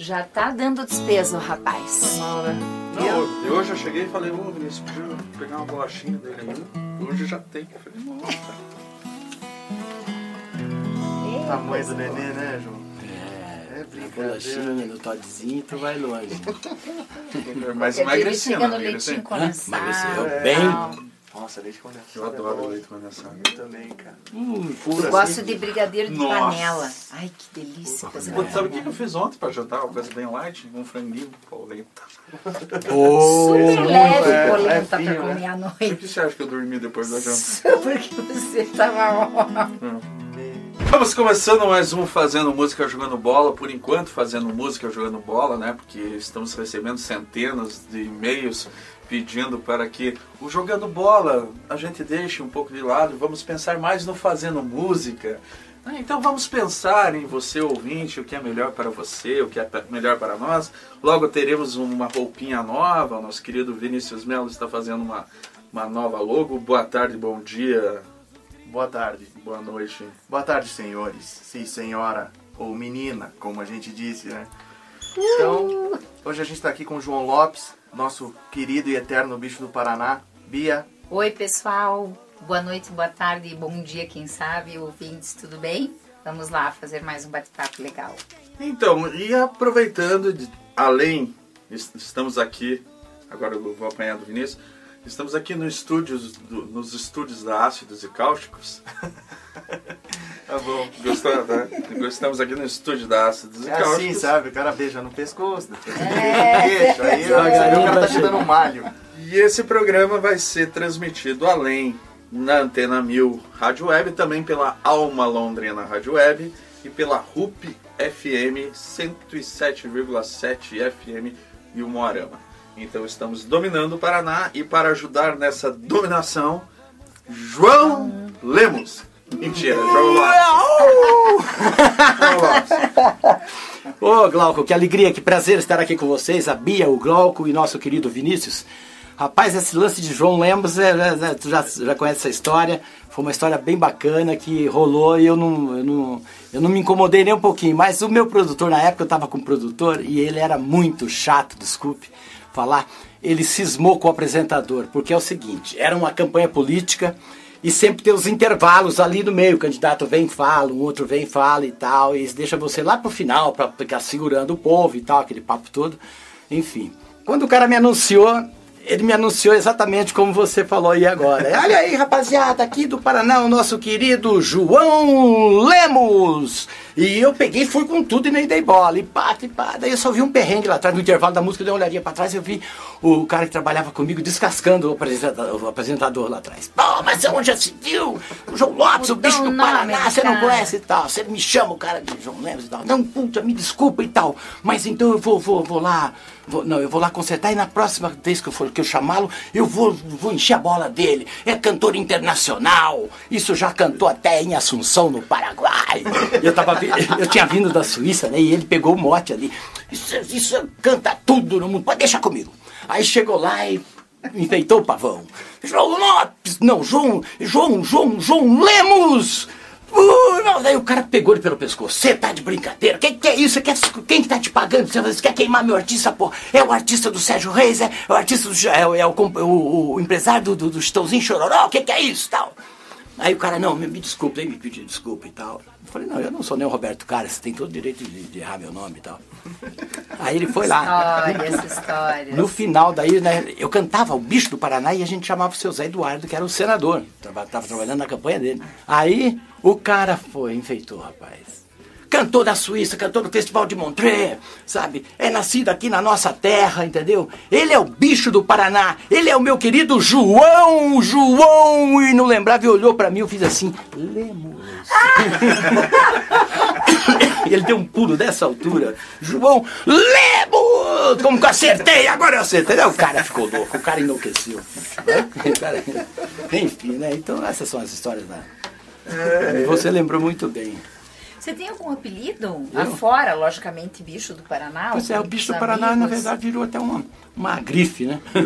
Já tá dando despesa o rapaz. Não, né? Não, eu, eu já cheguei e falei, ô Vinícius, podia pegar uma bolachinha dele aí. Hoje já tem. Eu falei, nossa. Tamanho do nenê, né, João? É, É bolachinha, no Toddzinho, tu vai longe. Mas no leitinho emagreceu? É. bem. Nossa, leite condensado. Eu é adoro bom. leite condensado. Eu também, cara. Hum, Puro Eu gosto assim. de brigadeiro de Nossa. panela. Ai, que delícia. Putz, sabe o que eu fiz ontem pra jantar? Uma coisa bem light, um franguinho, polenta. Super é leve é polenta pra finho, comer à Por noite. que você acha que eu dormi depois da janta? Porque você tava ó. Vamos começando mais um Fazendo Música Jogando Bola, por enquanto Fazendo Música Jogando Bola, né? Porque estamos recebendo centenas de e-mails pedindo para que o Jogando Bola a gente deixe um pouco de lado, vamos pensar mais no Fazendo Música. Ah, Então vamos pensar em você ouvinte, o que é melhor para você, o que é melhor para nós. Logo teremos uma roupinha nova, o nosso querido Vinícius Melo está fazendo uma, uma nova logo. Boa tarde, bom dia, Boa tarde. boa noite. Boa tarde, senhores. Sim, senhora. Ou menina, como a gente disse, né? Então, hoje a gente tá aqui com o João Lopes, nosso querido e eterno bicho do Paraná. Bia, Oi, pessoal. Boa noite, boa tarde, bom dia, quem sabe, ouvintes, tudo bem? Vamos lá fazer mais um bate-papo legal. Então, e aproveitando, de- além, est- estamos aqui, agora eu vou apanhar do Vinícius, estamos aqui no estúdios, do- nos estúdios da Ácidos e Cáusticos. tá bom. Gostou, né? Estamos aqui no estúdio da Ácidos e É assim, sabe? O cara beija no pescoço, depois É. aí vê o cara tá te dando um malho. E esse programa vai ser transmitido além na Antena 1000 Rádio Web, também pela Alma Londrina Rádio Web e pela RUP FM 107,7 FM e o Moarama. Então estamos dominando o Paraná e para ajudar nessa dominação, João Lemos. Mentira, João. João Lopes. Ô, Glauco, que alegria, que prazer estar aqui com vocês, a Bia, o Glauco e nosso querido Vinícius. Rapaz, esse lance de João Lemos, é, é, é, tu já, já conhece essa história, foi uma história bem bacana que rolou e eu não, eu, não, eu não me incomodei nem um pouquinho, mas o meu produtor, na época eu estava com um produtor e ele era muito chato, desculpe falar, ele cismou com o apresentador, porque é o seguinte, era uma campanha política e sempre tem os intervalos ali no meio. O candidato vem fala, um outro vem fala e tal, e deixa você lá pro final para ficar segurando o povo e tal, aquele papo todo. Enfim. Quando o cara me anunciou, ele me anunciou exatamente como você falou aí agora. Olha aí, rapaziada, aqui do Paraná, o nosso querido João Lemos. E eu peguei, fui com tudo e nem dei bola. E pá, e pá. Daí eu só vi um perrengue lá atrás, no intervalo da música, eu dei uma olhadinha pra trás e eu vi o cara que trabalhava comigo descascando o apresentador, o apresentador lá atrás. Pô, mas onde já se viu? O João Lopes, o Mudou bicho o do Paraná, você não conhece e tal. Você me chama o cara de João Lemos e tal. Não, puta, me desculpa e tal. Mas então eu vou, vou, vou lá. Vou- não, eu vou lá consertar e na próxima vez que eu for que eu chamá-lo, eu vou, vou encher a bola dele. É cantor internacional. Isso já cantou até em Assunção, no Paraguai. Eu, tava, eu tinha vindo da Suíça, né? E ele pegou o mote ali. Isso, isso canta tudo no mundo. Pode deixar comigo. Aí chegou lá e enfeitou o pavão. João Lopes! Não, João, João, João, João Lemos! Uh, não, daí o cara pegou ele pelo pescoço. Você tá de brincadeira? Que que é isso? Quer, quem que tá te pagando? Você quer queimar meu artista, pô? É o artista do Sérgio Reis? É, o artista do. É, é o, o- o empresário do, do, do Chitãozinho Chororó? O que, que é isso tal? Aí o cara, não, me, me desculpa, aí me pediu desculpa e tal. Eu falei, não, eu não sou nem o Roberto Carlos, você tem todo o direito de, de errar meu nome e tal. Aí ele foi lá. Essa história. No final daí, né, eu cantava o bicho do Paraná e a gente chamava o seu Zé Eduardo, que era o senador. Tava, tava trabalhando na campanha dele. Aí o cara foi, enfeitou, rapaz. Cantor da Suíça, cantor do Festival de Montreux, sabe? É nascido aqui na nossa terra, entendeu? Ele é o bicho do Paraná, ele é o meu querido João, João! E não lembrava e olhou pra mim, eu fiz assim, Lemos. E ele deu um pulo dessa altura. João Lemos! Como que eu acertei? Agora eu acertei. O cara ficou louco, o cara enlouqueceu. Cara- Enfim, né? Então essas são as histórias da. E Você lembrou muito bem. Você tem algum apelido? Afora, logicamente, bicho do Paraná? Pois é, o bicho do Paraná, na amigos? verdade, virou até uma, uma grife, né? É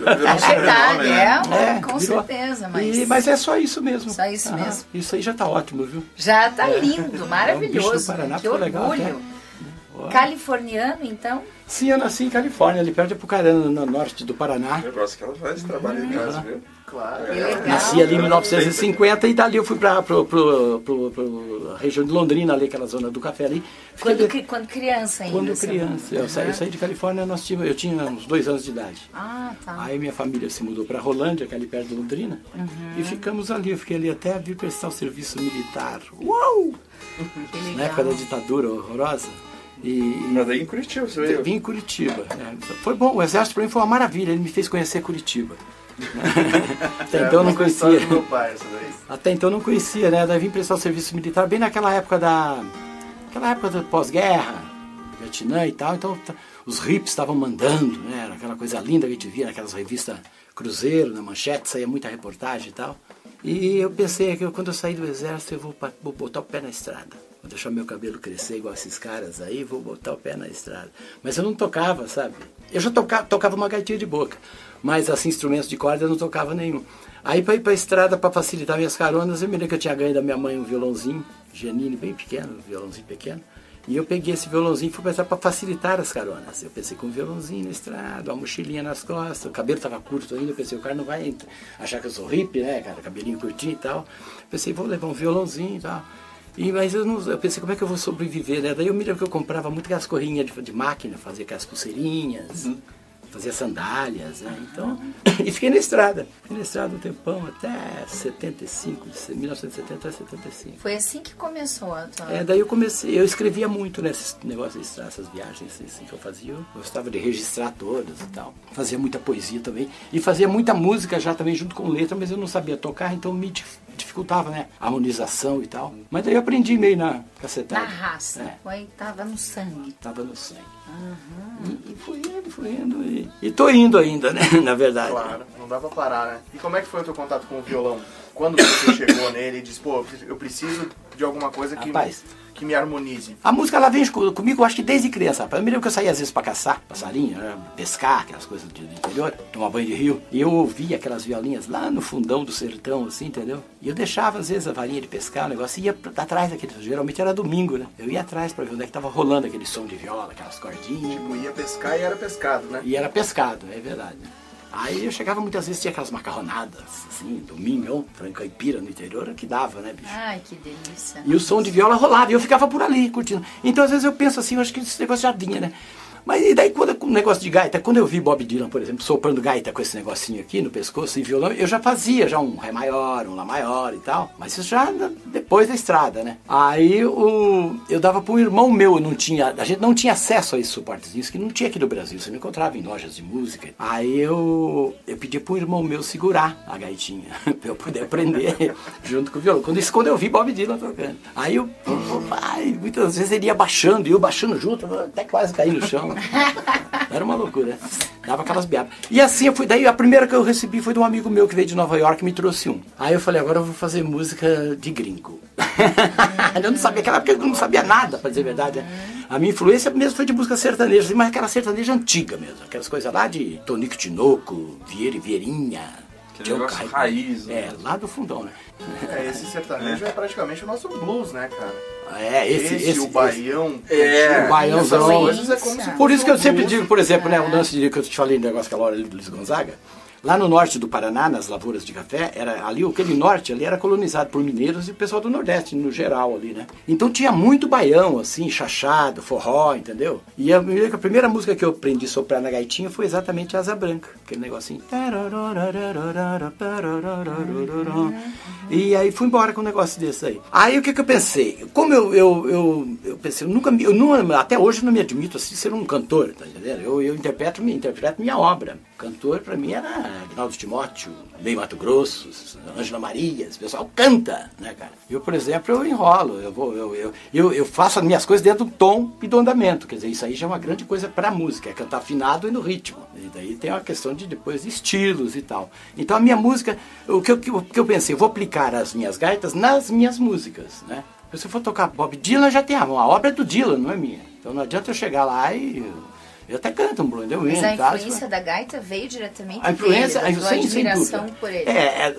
verdade, é, uma- É, com virou. certeza, mas, E- mas é só isso mesmo. Só isso Aham. mesmo. Isso aí já tá ótimo, viu? já tá lindo, É um bicho maravilhoso. do Paraná, que ficou legal orgulho. até. Californiano, então? Sim, eu nasci em Califórnia, ali perto de Apucarana, no norte do Paraná. Eu gosto que ela faz trabalho em casa, viu? Claro. Legal. Nasci ali em 1950 e dali eu fui para pro região de Londrina, ali, aquela zona do café ali. Quando, quando criança ainda? quando criança. Eu saí, eu saí de Califórnia, nós tínhamos, eu tinha uns dois anos de idade. Ah, tá. Aí minha família se mudou para Rolândia, que é ali perto de Londrina, e ficamos ali. Eu fiquei ali até vir prestar o serviço militar. Uau! que legal. Na época da ditadura horrorosa. E, Mas daí em Curitiba, você veio. vim em Curitiba. né? Foi bom, o exército para mim foi uma maravilha. Ele me fez conhecer Curitiba. Até então eu não É história conhecia. do meu pai, essa daí. Até então eu não conhecia, né? Daí vim prestar o serviço militar bem naquela época da. Aquela época do pós-guerra, Vietnã e tal. Então t- os hips estavam mandando, né? Era aquela coisa linda que a gente via naquelas revistas Cruzeiro, na manchete, saía muita reportagem e tal. E eu pensei que quando eu sair do exército eu vou, vou botar o pé na estrada. Vou deixar meu cabelo crescer igual esses caras aí, vou botar o pé na estrada. Mas eu não tocava, sabe? Eu já tocava, tocava uma gaitinha de boca, mas assim, instrumentos de corda eu não tocava nenhum. Aí para ir para a estrada, para facilitar minhas caronas, eu me lembro que eu tinha ganho da minha mãe um violãozinho, Giannini, bem pequeno, um violãozinho pequeno. E eu peguei esse violãozinho e fui pensar para facilitar as caronas. Eu pensei com um violãozinho na estrada, uma mochilinha nas costas, o cabelo estava curto ainda, eu pensei, o cara não vai achar que eu sou hippie, né, cara, cabelinho curtinho e tal. Pensei, vou levar um violãozinho e tal. E, mas eu, não, eu pensei, como é que eu vou sobreviver, né? Daí eu me lembro que eu comprava muito aquelas corrinhas de, de máquina, fazia aquelas pulseirinhas, fazia sandálias, né? Então, e fiquei na estrada. Fiquei na estrada um tempão, até 75, de 1970 a 75. Foi assim que começou a tua... É, daí eu comecei, eu escrevia muito nesses negócios, de estrada, essas viagens assim, que eu fazia. Eu gostava de registrar todas e tal. Fazia muita poesia também. E fazia muita música já também junto com letra, mas eu não sabia tocar, então me dificultava, né? A harmonização e tal. Mas daí eu aprendi meio na cacetada. Na raça. É. Foi, tava no sangue. Tava no sangue. E, e fui indo, fui indo. E, e tô indo ainda, né? Na verdade. Claro, não dá pra parar, né? E como é que foi o teu contato com o violão? Quando você chegou nele e disse, pô, eu preciso de alguma coisa que, Rapaz. Que me harmonize. A música ela vem co- comigo, eu acho que desde criança. Eu me lembro que eu saía às vezes pra caçar passarinho, né? pescar, aquelas coisas do interior, tomar banho de rio. E eu ouvia aquelas violinhas lá no fundão do sertão, assim, entendeu? E eu deixava às vezes a varinha de pescar, o negócio, e ia atrás daquele. Geralmente era domingo, né? Eu ia atrás pra ver onde é que tava rolando aquele som de viola, aquelas cordinhas. Tipo, ia pescar e era pescado, né? E era pescado, é verdade. Aí eu chegava muitas vezes, tinha aquelas macarronadas, assim, domingão, frango caipira no interior, que dava, né, bicho? Ai, que delícia. E o som de viola rolava, e eu ficava por ali, curtindo. Então, às vezes, eu penso assim, eu acho que esse negócio já vinha, né? Mas e daí, quando o negócio de gaita, quando eu vi Bob Dylan, por exemplo, soprando gaita com esse negocinho aqui no pescoço e violão, eu já fazia já um Ré maior, um Lá maior e tal. Mas isso já depois da estrada, né? Aí o, eu dava para um irmão meu, não tinha, a gente não tinha acesso a esses suportezinhos que não tinha aqui no Brasil, você não encontrava em lojas de música. Aí eu, eu pedi para um irmão meu segurar a gaitinha, para eu poder aprender junto com o violão. Quando, isso, quando eu vi Bob Dylan tocando. Aí eu, muitas vezes ele ia baixando, e eu baixando junto, até quase caí no chão. Era uma loucura. Dava aquelas biabas. E assim eu fui. Daí a primeira que eu recebi foi de um amigo meu que veio de Nova York e me trouxe um. Aí eu falei, agora eu vou fazer música de gringo. eu não sabia, aquela época eu não sabia nada, pra dizer a verdade. né? A minha influência mesmo foi de música sertaneja, mas aquela sertaneja antiga mesmo. Aquelas coisas lá de Tonico Tinoco, Vieira e Vieirinha. Joe negócio Caetano. raiz, né? É, lá do fundão, né? É, esse sertanejo é. praticamente o nosso blues, né, cara? É, esse, Esse, esse, o baião. É, o baiãozão. É como se Por isso que eu sempre blues. digo, por exemplo, né, o lance de, que eu te falei do negócio aquela hora ali do Luiz Gonzaga. Lá no norte do Paraná, nas lavouras de café, era ali aquele norte ali era colonizado por mineiros e o pessoal do Nordeste, no geral ali, né? Então tinha muito baião, assim, chachado, forró, entendeu? E me que a primeira música que eu aprendi a soprar na gaitinha foi exatamente Asa Branca, aquele negocinho. E aí fui embora com um negócio desse aí. Aí o que, que eu pensei? Como eu, eu, eu, eu pensei, eu nunca me- eu não, até hoje eu não me admito assim ser um cantor, tá entendendo? Eu, eu interpreto, minha- interpreto minha obra. Cantor pra mim era Agnaldo Timóteo, Ney Mato Grosso, Ângela Maria, esse pessoal canta, né, cara? Eu, por exemplo, eu enrolo, eu, vou, eu, eu, eu, faço as minhas coisas dentro do tom e do andamento, quer dizer, isso aí já é uma grande coisa pra música, é cantar afinado e no ritmo. E daí tem uma questão de depois de estilos e tal. Então a minha música, o que eu, o que eu pensei, eu vou aplicar as minhas gaitas nas minhas músicas, né? Se eu for tocar Bob Dylan, já tem a, a obra é do Dylan, não é minha. Então não adianta eu chegar lá e eu, até canto um Blue and the Wind, Mas a tá? influência da gaita veio diretamente A influência, dele, a, da tua sem, dúvida. por ele. É, é,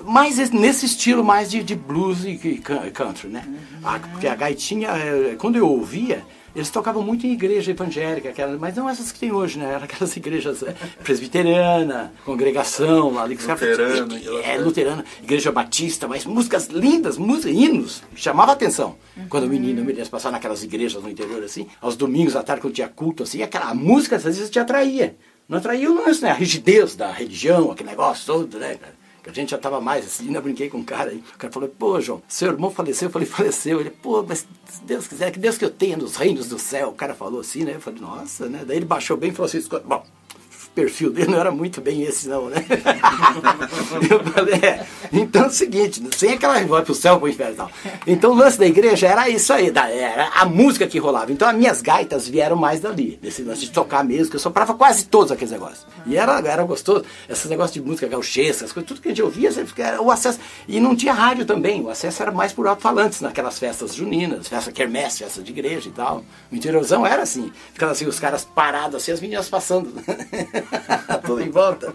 nesse estilo mais de, de blues e, e country, né? A- porque a gaitinha, é, quando eu ouvia, eles tocavam muito em igreja evangélica, aquelas, mas não essas que tem hoje, né? Eram aquelas igrejas é, presbiteriana, congregação, lá ali que os caras- Luterana, É, luterana, igreja batista, mas músicas lindas, músicas, hinos, chamava atenção. Quando o menino, me lembro, passava naquelas igrejas no interior assim, aos domingos à tarde quando tinha culto assim, aquela música às vezes te atraía. Não atraía o lance, né? A rigidez da religião, aquele negócio todo, né, cara? A gente já tava mais assim, ainda brinquei com um cara aí. O cara falou, pô, João, seu irmão faleceu. Eu falei, faleceu. Ele, pô, mas se Deus quiser, que Deus que eu tenha nos reinos do céu. O cara falou assim, né? Eu falei, nossa, né? Daí ele baixou bem e falou assim, "Escuta, bom, perfil dele não era muito bem esse não, né? eu falei, é, então é o seguinte, sem aquela vai pro céu, pro inferno e tal. Então o lance da igreja era isso aí, da- era a música que rolava. Então as minhas gaitas vieram mais dali, desse lance de tocar mesmo, que eu soprava quase todos aqueles negócios. E era, era gostoso, esses negócios de música gauchesca, as coisas, tudo que a gente ouvia, ficava- o acesso. E não tinha rádio também, o acesso era mais por alto-falantes naquelas festas juninas, festa quermesse, festa de igreja e tal. O interiorzão era assim, ficava assim, os caras parados assim, as meninas passando. Tudo em volta.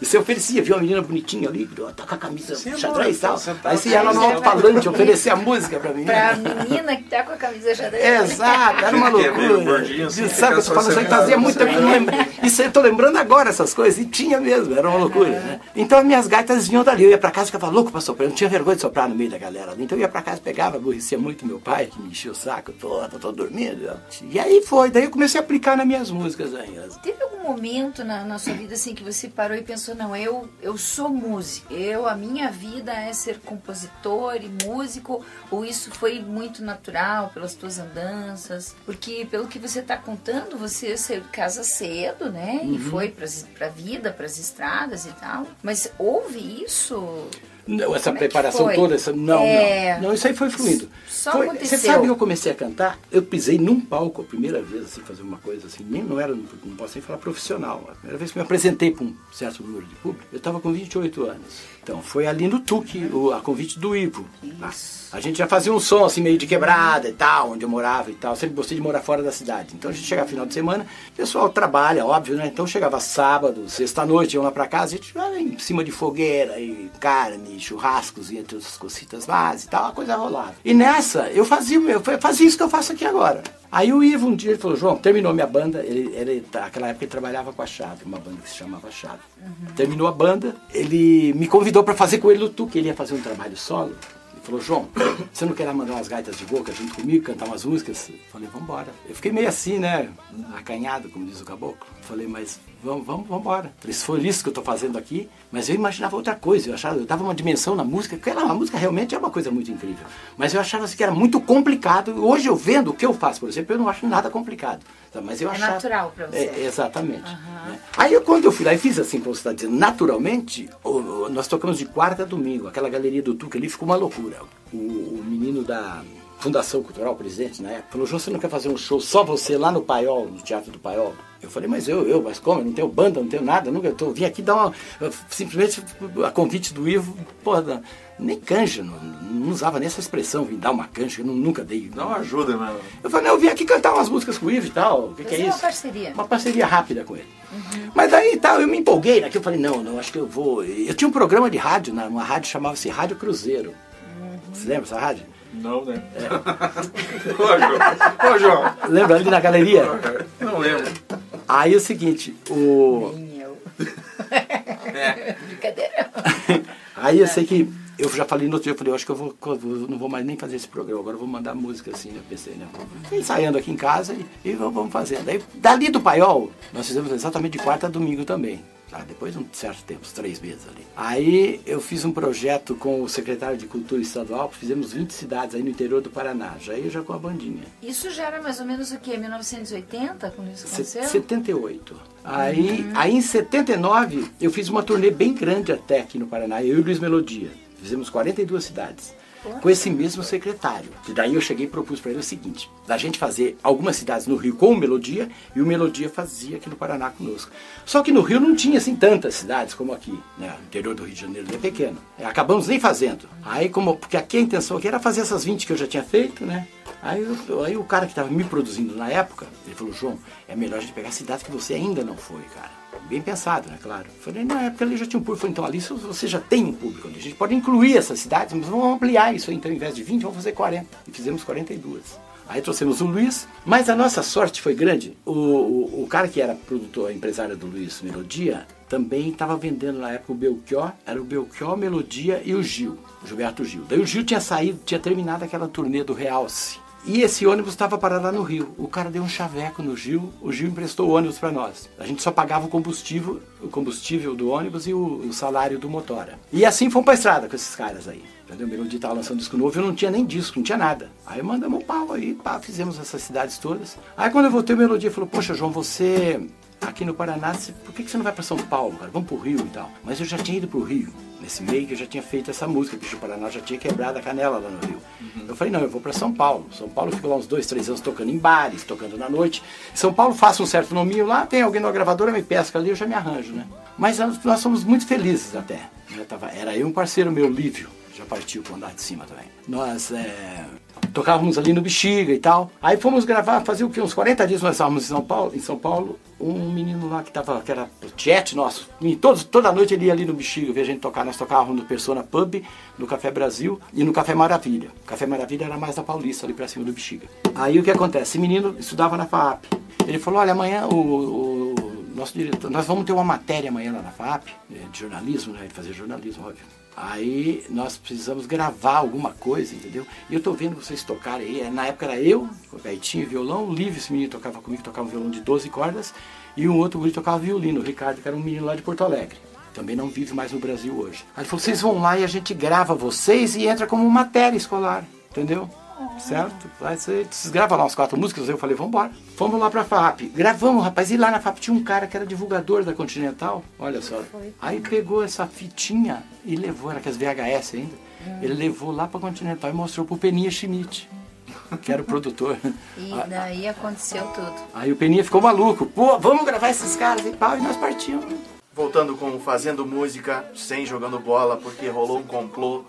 E você oferecia, viu uma menina bonitinha ali, tá com a camisa Sim, xadrez e tal. sentado. Aí você ia lá no alto-falante oferecer a música pra menina. Pra menina que tá com a camisa xadrez. Exato, era uma é loucura. gordinho, assim, E sabe, eu tô falando isso aí sentado, fazia muito tempo que eu não lembro. Isso aí eu tô lembrando agora essas coisas, e tinha mesmo, era uma loucura, né? Então as minhas gaitas vinham dali, eu ia pra casa e ficava louco pra soprar, eu não tinha vergonha de soprar no meio da galera ali. Então eu ia pra casa, pegava, aborrecia muito meu pai, que me enchia o saco, pô, tô, tô dormindo. E aí foi, daí eu comecei a aplicar nas minhas músicas ainda. Teve algum momento na, na sua vida assim que você parou e pensou, não, eu, eu sou músico, eu, a minha vida é ser compositor e músico, ou isso foi muito natural pelas tuas andanças? Porque pelo que você está contando, você saiu de casa cedo, né? E foi para a vida, para as estradas e tal. Mas houve isso? Não, essa Como é preparação toda, essa, não, É. não, não, isso aí foi fluindo. Só Foi- aconteceu. Você sabe que eu comecei a cantar? Eu pisei num palco a primeira vez, assim, fazer uma coisa assim, nem não era, não posso nem falar profissional. A primeira vez que me apresentei para um certo número de público, eu estava com 28 anos. Então, foi ali no Tuque, o- a convite do Ivo. tá? A gente já fazia um som assim meio de quebrada e tal, onde eu morava e tal. Sempre gostei de morar fora da cidade. Então a gente chegava final de semana, o pessoal trabalha, óbvio, né? Então chegava sábado, sexta-noite, iam lá pra casa, a gente em cima de fogueira e carne, churrascos e entre outras cositas mais e tal, a coisa rolava. E nessa, eu fazia o meu, eu fazia isso que eu faço aqui agora. Aí o Ivo um dia ele falou, João, terminou minha banda, ele, ele naquela época ele trabalhava com a Chave, uma banda que se chamava Chave. Terminou a banda, ele me convidou pra fazer com ele o Tuque, ele ia fazer um trabalho solo. Ele falou, João, você não quer lá mandar umas gaitas de boca junto comigo, cantar umas músicas? Eu falei, vambora. Eu fiquei meio assim, né? Acanhado, como diz o caboclo. Eu falei, mas vamos, vamos, vambora. Falei, se for isso que eu tô fazendo aqui, mas eu imaginava outra coisa. Eu achava, eu dava uma dimensão na música, porque ela, a música realmente é uma coisa muito incrível. Mas eu achava assim, que era muito complicado. Hoje eu vendo o que eu faço, por exemplo, eu não acho nada complicado. tá? Mas eu É achava, natural pra você. É, exatamente. né? Aí eu, quando eu fui lá e fiz assim, como você está dizendo, naturalmente, nós tocamos de quarta a domingo. Aquela galeria do Tuca ali ficou uma loucura. O, o menino da Fundação Cultural, presidente na época, falou, João, você não quer fazer um show só você lá no Paiol, no Teatro do Paiol? Eu falei, mas eu, eu, mas como? Eu não tenho banda, não tenho nada, nunca, eu tô, vim aqui dar uma. Simplesmente a convite do Ivo, porra, nem canja, não, não usava nem essa expressão, vim dar uma canja, eu nu- nunca dei. Dá uma ajuda, mano. Eu falei, não, eu vim aqui cantar umas músicas com o Ivo e tal. O que, que é isso? uma parceria. Uma parceria rápida com ele. Mas daí tal, eu me empolguei naquilo, eu falei, não, não, acho que eu vou. Eu tinha um programa de rádio, na- uma rádio chamava-se Rádio Cruzeiro. Você lembra essa rádio? Não, né? Ô, João. Ô, João. Lembra ali na galeria? Não lembro. Aí é o seguinte, o. Nem eu. É. Brincadeira. Aí eu sei que eu já falei no outro dia, eu falei, eu acho que eu vou, eu não vou mais nem fazer esse programa, agora eu vou mandar música assim, né? Pensei, né? Fiquei ensaiando aqui em casa e, e vamos fazendo. Daí, dali do Paiol, nós fizemos exatamente de quarta a domingo também. tá? Depois de um certo tempo, uns três meses ali. Aí eu fiz um projeto com o secretário de Cultura Estadual, fizemos 20 cidades aí no interior do Paraná, já ia já com a bandinha. Isso já era mais ou menos o quê? 1980, quando isso aconteceu? 78. Aí, aí em 79 eu fiz uma turnê bem grande até aqui no Paraná, eu e o Luiz Melodia. Fizemos 42 cidades. Com esse mesmo secretário. E daí eu cheguei e propus para ele o seguinte: da gente fazer algumas cidades no Rio com o Melodia e o Melodia fazia aqui no Paraná conosco. Só que no Rio não tinha assim tantas cidades como aqui, né? O interior do Rio de Janeiro é pequeno. É, acabamos nem fazendo. Aí como porque aqui a intenção aqui era fazer essas 20 que eu já tinha feito, né? Aí, eu- aí o cara que estava me produzindo na época, ele falou, João, é melhor a gente pegar cidades que você ainda não foi, cara. Bem pensado, né, claro. Falei, na época ali já tinha um público. Falei, então ali você já tem um público. A gente pode incluir essas cidades, mas vamos ampliar isso. Então, ao invés de 20, vamos fazer 40. E fizemos 42. Aí trouxemos o Luiz, mas a nossa sorte foi grande. O, o, o cara que era produtor, empresário do Luiz Melodia, também estava vendendo na época o Belchior, era o Belchior, Melodia e o Gil, o Gilberto Gil. Daí o Gil tinha saído, tinha terminado aquela turnê do Realce. E esse ônibus estava parado lá no Rio. O cara deu um chaveco no Gil, o Gil emprestou o ônibus para nós. A gente só pagava o combustível, o combustível do ônibus e o, o salário do motora. E assim fomos pra estrada com esses caras aí. Entendeu? Melodia estava lançando disco novo, eu não tinha nem disco, não tinha nada. Aí mandamos um pau aí, pá, fizemos essas cidades todas. Aí quando eu voltei, o Melodia falou, poxa, João, você aqui no Paraná, por que você não vai para São Paulo, cara? Vamos pro Rio e tal. Mas eu já tinha ido pro Rio. Nesse meio que eu já tinha feito essa música, Bicho Paraná já tinha quebrado a canela lá no Rio. Eu falei, não, eu vou para São Paulo. São Paulo ficou lá uns dois, três anos tocando em bares, tocando na noite. São Paulo faço um certo nominho lá, tem alguém na gravadora, me pesca ali, eu já me arranjo, né? Mas nós somos muito felizes até. Já tava, era eu um parceiro meu, Lívio, já partiu pro andar de cima também. Nós é, tocávamos ali no Bexiga e tal. Aí fomos gravar, fazia o quê? Uns 40 dias nós estávamos em São Paulo, em São Paulo. Um menino lá que tava, que era jet nosso. E todos, toda noite ele ia ali no Bexiga ver a gente tocar. Nós tocávamos no Persona Pub, no Café Brasil e no Café Maravilha. O Café Maravilha era mais da Paulista, ali pra cima do Bexiga. Aí o que acontece? Esse menino estudava na FAP. Ele falou, olha, amanhã o, o nosso diretor, nós vamos ter uma matéria amanhã lá na FAP, eh, de jornalismo, né? Ele fazia jornalismo, óbvio. Aí nós precisamos gravar alguma coisa, entendeu? E eu tô vendo vocês tocarem aí. Na época era eu, o Gaitinho, violão, o Livre, esse menino tocava comigo, tocava um violão de 12 cordas, e um outro guri tocava violino, o Ricardo, que era um menino lá de Porto Alegre. Também não vive mais no Brasil hoje. Aí ele falou, vocês vão lá e a gente grava vocês e entra como matéria escolar, entendeu? Certo? Aí você- vocês gravam lá umas quatro músicas, eu falei, vamos embora. Fomos lá pra FAP. Gravamos, rapaz. E lá na FAP tinha um cara que era divulgador da Continental. Olha só. Aí pegou essa fitinha e levou, era com as VHS ainda. Ele levou lá pra Continental e mostrou pro Peninha Schmidt, que era o produtor. E daí aconteceu tudo. Aí o Peninha ficou maluco. Pô, vamos gravar esses caras e pau. E nós partimos. Voltando com Fazendo Música, sem Jogando Bola, porque rolou um complô,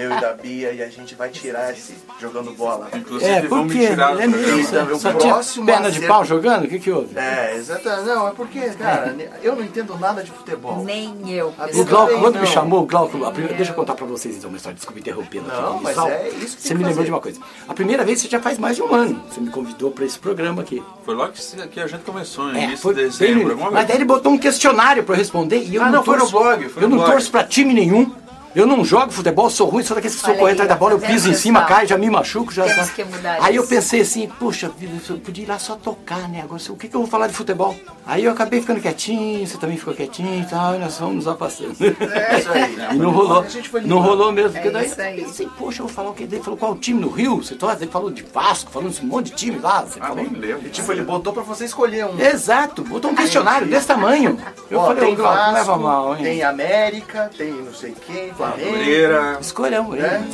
eu e da Bia, e a gente vai tirar esse Jogando Bola. Inclusive, É, vão me tirar do é programa. mesmo. Então, o Só próximo tinha perna de pau jogando? O que que houve? É, exatamente. Não, é porque, cara, eu não entendo nada de futebol. Nem eu. O Glauco, quando me chamou, o Glauco, a primeira- deixa eu contar pra vocês então uma história, desculpa interrompendo aqui. Não, mas Sal. é isso que Você tem me que lembrou fazer. de uma coisa. A primeira vez você já faz mais de um ano. Você me convidou pra esse programa aqui. Foi logo que, a gente começou, no É, início foi de dezembro. Mas daí ele botou um questionário pra responder e eu Ah, não, não, foi no torço, blog, foi eu no não blog. torço pra time nenhum. Eu não jogo futebol, sou ruim, sou daqueles que sou correr atrás da bola, eu piso em cima, caio, já me machuco, já Temos tá. que mudar Aí eu isso. pensei assim, vida, eu podia ir lá só tocar, né? Agora o que, que eu vou falar de futebol? Aí eu acabei ficando quietinho, você também ficou quietinho e tal, e nós vamos nos afastando. É isso aí. E não rolou. Não rolou mesmo. Porque É daí isso aí. eu pensei, poxa, eu vou falar o quê? Daí ele falou qual time no Rio? Você torce? Ele falou de Vasco, falando de um monte de time lá. Você Ah, falou. nem lembro. E tipo, ele botou pra você escolher um. Exato, botou um questionário desse tamanho. Eu Ó, falei, tem Glauco, não leva Vasco, mal, hein? tem América, tem não sei quem, Madureira. Escolhão, né?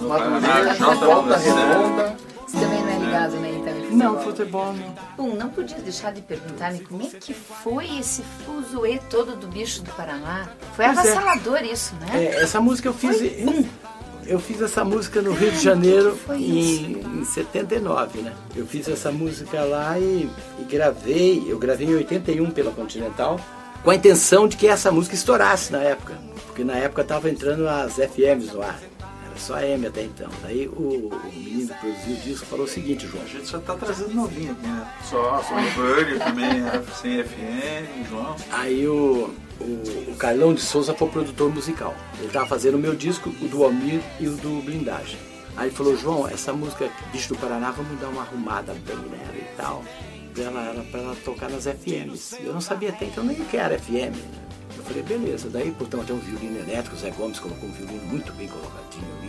Madureira, Volta Jota, Redonda. Você também não é ligado, né, em Não, futebol? futebol não. Bom, não podia deixar de perguntar, né, como é que foi esse fuzuê todo do bicho do Paraná? Foi Pois é. avassalador isso, né? É, essa música eu fiz. em- Eu fiz essa música no Rio de Janeiro Foi em, em 79, né? Eu fiz essa música lá e, e gravei, eu gravei em 81 pela Continental, com a intenção de que essa música estourasse na época. Porque na época tava entrando as FMs no ar. Era só AM até então. Daí o, o menino que produziu o disco falou o seguinte, João. A gente só tá trazendo novinho aqui, né? Só, só. O Burger também, é sem FM, João. Aí o, o, o Carlão de Souza foi o produtor musical. Ele tava fazendo o meu disco, o do Almir e o do Blindagem. Aí ele falou, João, essa música Bicho do Paraná, vamos dar uma arrumada bem nela e tal. Pra ela, ela, pra ela tocar nas FMs. Eu não sabia até então nem o que era FM. né? Eu falei, beleza. Daí, portanto, tem um violino elétrico, o Zé Gomes colocou um violino muito bem colocadinho ali.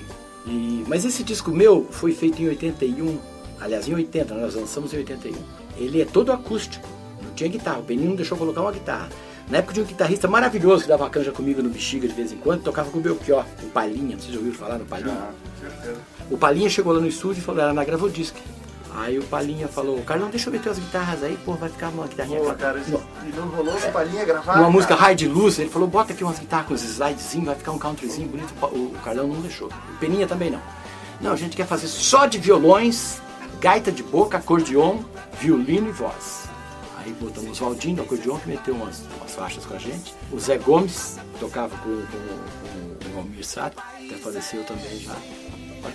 E, mas esse disco meu foi feito em 81, aliás, em 80, nós lançamos em 81. Ele é todo acústico, não tinha guitarra, o Peninho não deixou colocar uma guitarra. Na época tinha um guitarrista maravilhoso que dava canja comigo no Bexiga de vez em quando, tocava com o Belchior, o Palhinha, vocês já ouviram falar no Palhinha? Ah, certeza. O Palhinha chegou lá no estúdio e falou, era na Gravodisc. Aí o Palhinha falou, Carlão, deixa eu ver tuas guitarras aí, pô, vai ficar uma guitarrinha. Pô, cara, isso- Não, e não rolou essa palhinha gravada? uma música cara? high de luz, ele falou, bota aqui umas guitarras com os slidezinhos, vai ficar um countryzinho bonito. O o Carlão não deixou. O Peninha também não. Não, a gente quer fazer só de violões, gaita de boca, acordeon, violino e voz. Aí botamos o Valdinho acordeon, que meteu umas, umas faixas com a gente. O Zé Gomes tocava com, com, com o Almir Sato, até faleceu também já.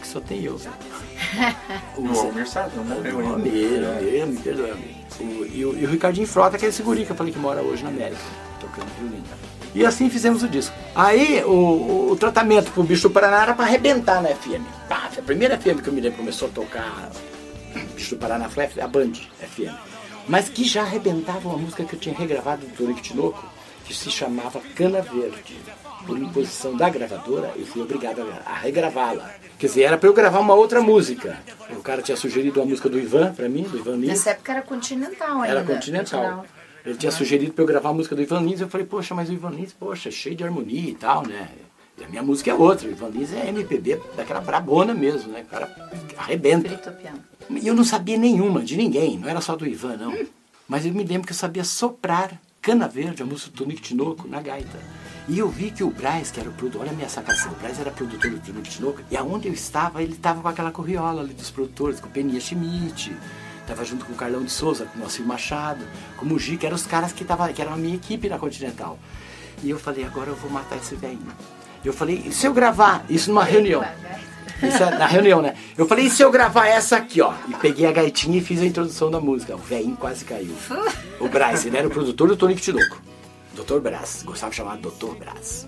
Que só tem eu. O Almir sabe, não morreu ainda. Almir, Almir, me perdoe, Almir. O- E o, e o Ricardinho Frota, que é esse guri que eu falei que mora hoje na América, tocando violino. E assim fizemos o disco. Aí o, o, o tratamento pro Bicho do Paraná era pra arrebentar na FM. Pá, a primeira FM que eu me lembro começou a tocar Bicho do Paraná foi a Band FM. Mas que já arrebentava uma música que eu tinha regravado do Tonico Tinoco, que se chamava Cana Verde. Por imposição da gravadora, eu fui obrigado a regravá-la. Quer dizer, era para eu gravar uma outra música. O cara tinha sugerido uma música do Ivan para mim, do Ivan Lins. Nessa época era continental ainda. Era continental. Ele tinha sugerido para eu gravar a música do Ivan Lins. Eu falei, poxa, mas o Ivan Lins, poxa, é cheio de harmonia e tal, né? E a minha música é outra. O Ivan Lins é MPB daquela brabona mesmo, né? O cara arrebenta. E eu não sabia nenhuma, de ninguém, não era só do Ivan, não. Mas eu me lembro que eu sabia soprar Cana Verde, a música do Tonico Tinoco, na gaita. E eu vi que o Braz, que era o produtor, olha a minha sacação, o Braz era produtor do Tonico Tinoco, e aonde eu estava, ele estava com aquela corriola ali dos produtores, com o Penia Schmidt, estava junto com o Carlão de Souza, com o Moacir Machado, com o Mugi, que eram os caras que, tava, que eram a minha equipe na Continental. E eu falei, agora eu vou matar esse velhinho. Eu falei, e se eu gravar isso numa reunião? Isso é na reunião, né? Eu falei, e se eu gravar essa aqui, ó? E peguei a gaitinha e fiz a introdução da música. O velhinho quase caiu. O Braz, ele era o produtor do Tonico Tinoco. Doutor Braz, gostava de chamar Doutor Braz.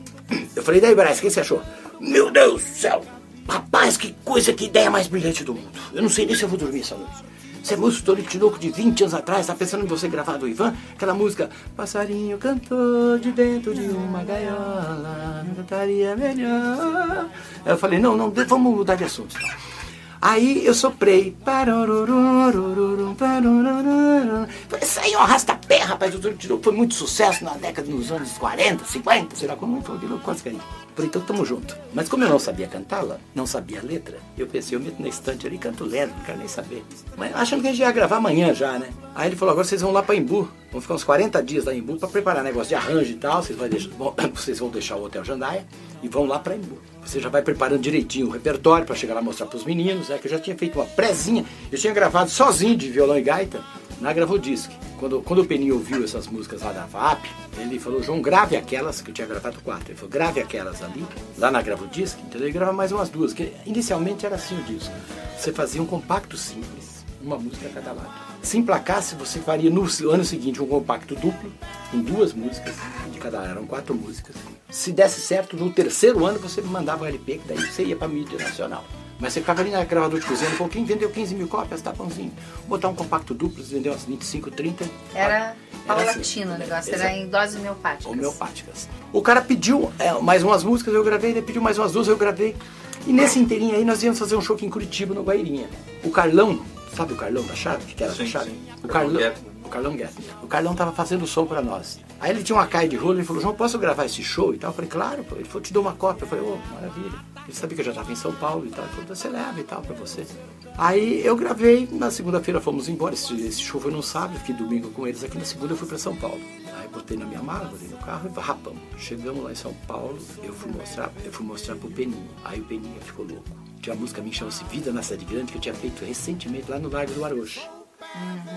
Eu falei, daí Braz, o que você achou? Meu Deus do céu! Rapaz, que coisa, que ideia mais brilhante do mundo. Eu não sei nem se eu vou dormir essa noite. Você é músico Tonico Tinoco de 20 anos atrás, tá pensando em você gravar do Ivan? Aquela música, passarinho cantou de dentro de uma gaiola, não cantaria melhor. Aí eu falei, não, não, vamos mudar de assunto. Então. Aí eu soprei. Falei, isso aí é um arrasta-pé, rapaz. O Tinoco foi muito sucesso na década dos anos 40, 50, sei lá como foi eu quase caí. Falei, então tamo junto. Mas como eu não sabia cantá-la, não sabia a letra, eu pensei, eu meto na estante ali e canto leve, não quero nem saber. Mas achando que a gente ia gravar amanhã já, né? Aí ele falou, agora vocês vão lá pra Embu. Vão ficar uns 40 dias lá em Embu pra preparar negócio de arranjo e tal. Vocês, vai deixar, bom, vocês vão deixar o Hotel Jandaia e vão lá pra Embu. Você já vai preparando direitinho o repertório pra chegar lá mostrar pros meninos, é que eu já tinha feito uma prézinha. Eu tinha gravado sozinho de violão e gaita na Gravodisc. Quando, quando o Peninho ouviu essas músicas lá da VAP, ele falou, João, grave aquelas, que eu tinha gravado quatro. Ele falou, grave aquelas ali, lá na Gravodisc, entendeu? E grava mais umas duas, que inicialmente era assim o disco. Você fazia um compacto simples, uma música a cada lado. Se emplacasse, você faria no ano seguinte um compacto duplo, com duas músicas, de cada lado, eram quatro músicas. Se desse certo, no terceiro ano você me mandava o LP, que daí você ia pra mídia nacional. Mas você ficava ali na gravadora de cozinha um pouquinho, vendeu 15 mil cópias, tá pãozinho. Botar um compacto duplo, vendeu umas 25, 30. Era assim, paulatino o negócio, era em doses homeopáticas. homeopáticas. O cara pediu é, mais umas músicas, eu gravei, ele pediu mais umas duas, eu gravei. E nesse inteirinho aí nós íamos fazer um show aqui em Curitiba, no Guairinha. O Carlão, sabe o Carlão da Chave? Que era Sim, da Chave? sim. O Carlão o Carlão Guettner. O Carlão tava fazendo som pra nós. Aí ele tinha uma caia de rolo, ele falou, João, posso gravar esse show e tal? Eu falei, claro, pô. Ele falou, te dou uma cópia. Eu falei, ô, maravilha. Ele sabia que eu já estava em São Paulo e tal. Ele falou, você leva e tal pra você. Aí eu gravei, na segunda-feira fomos embora. Esse, esse show foi no sábado, fiquei domingo com eles aqui. Na segunda eu fui pra São Paulo. Aí botei na minha mala, botei no carro e rapamos. Chegamos lá em São Paulo, eu fui mostrar, eu fui mostrar pro Peninha. Aí o Peninha ficou louco. Tinha uma música minha que chama-se Vida na Cidade Grande, que eu tinha feito recentemente lá no Largo do Aroche.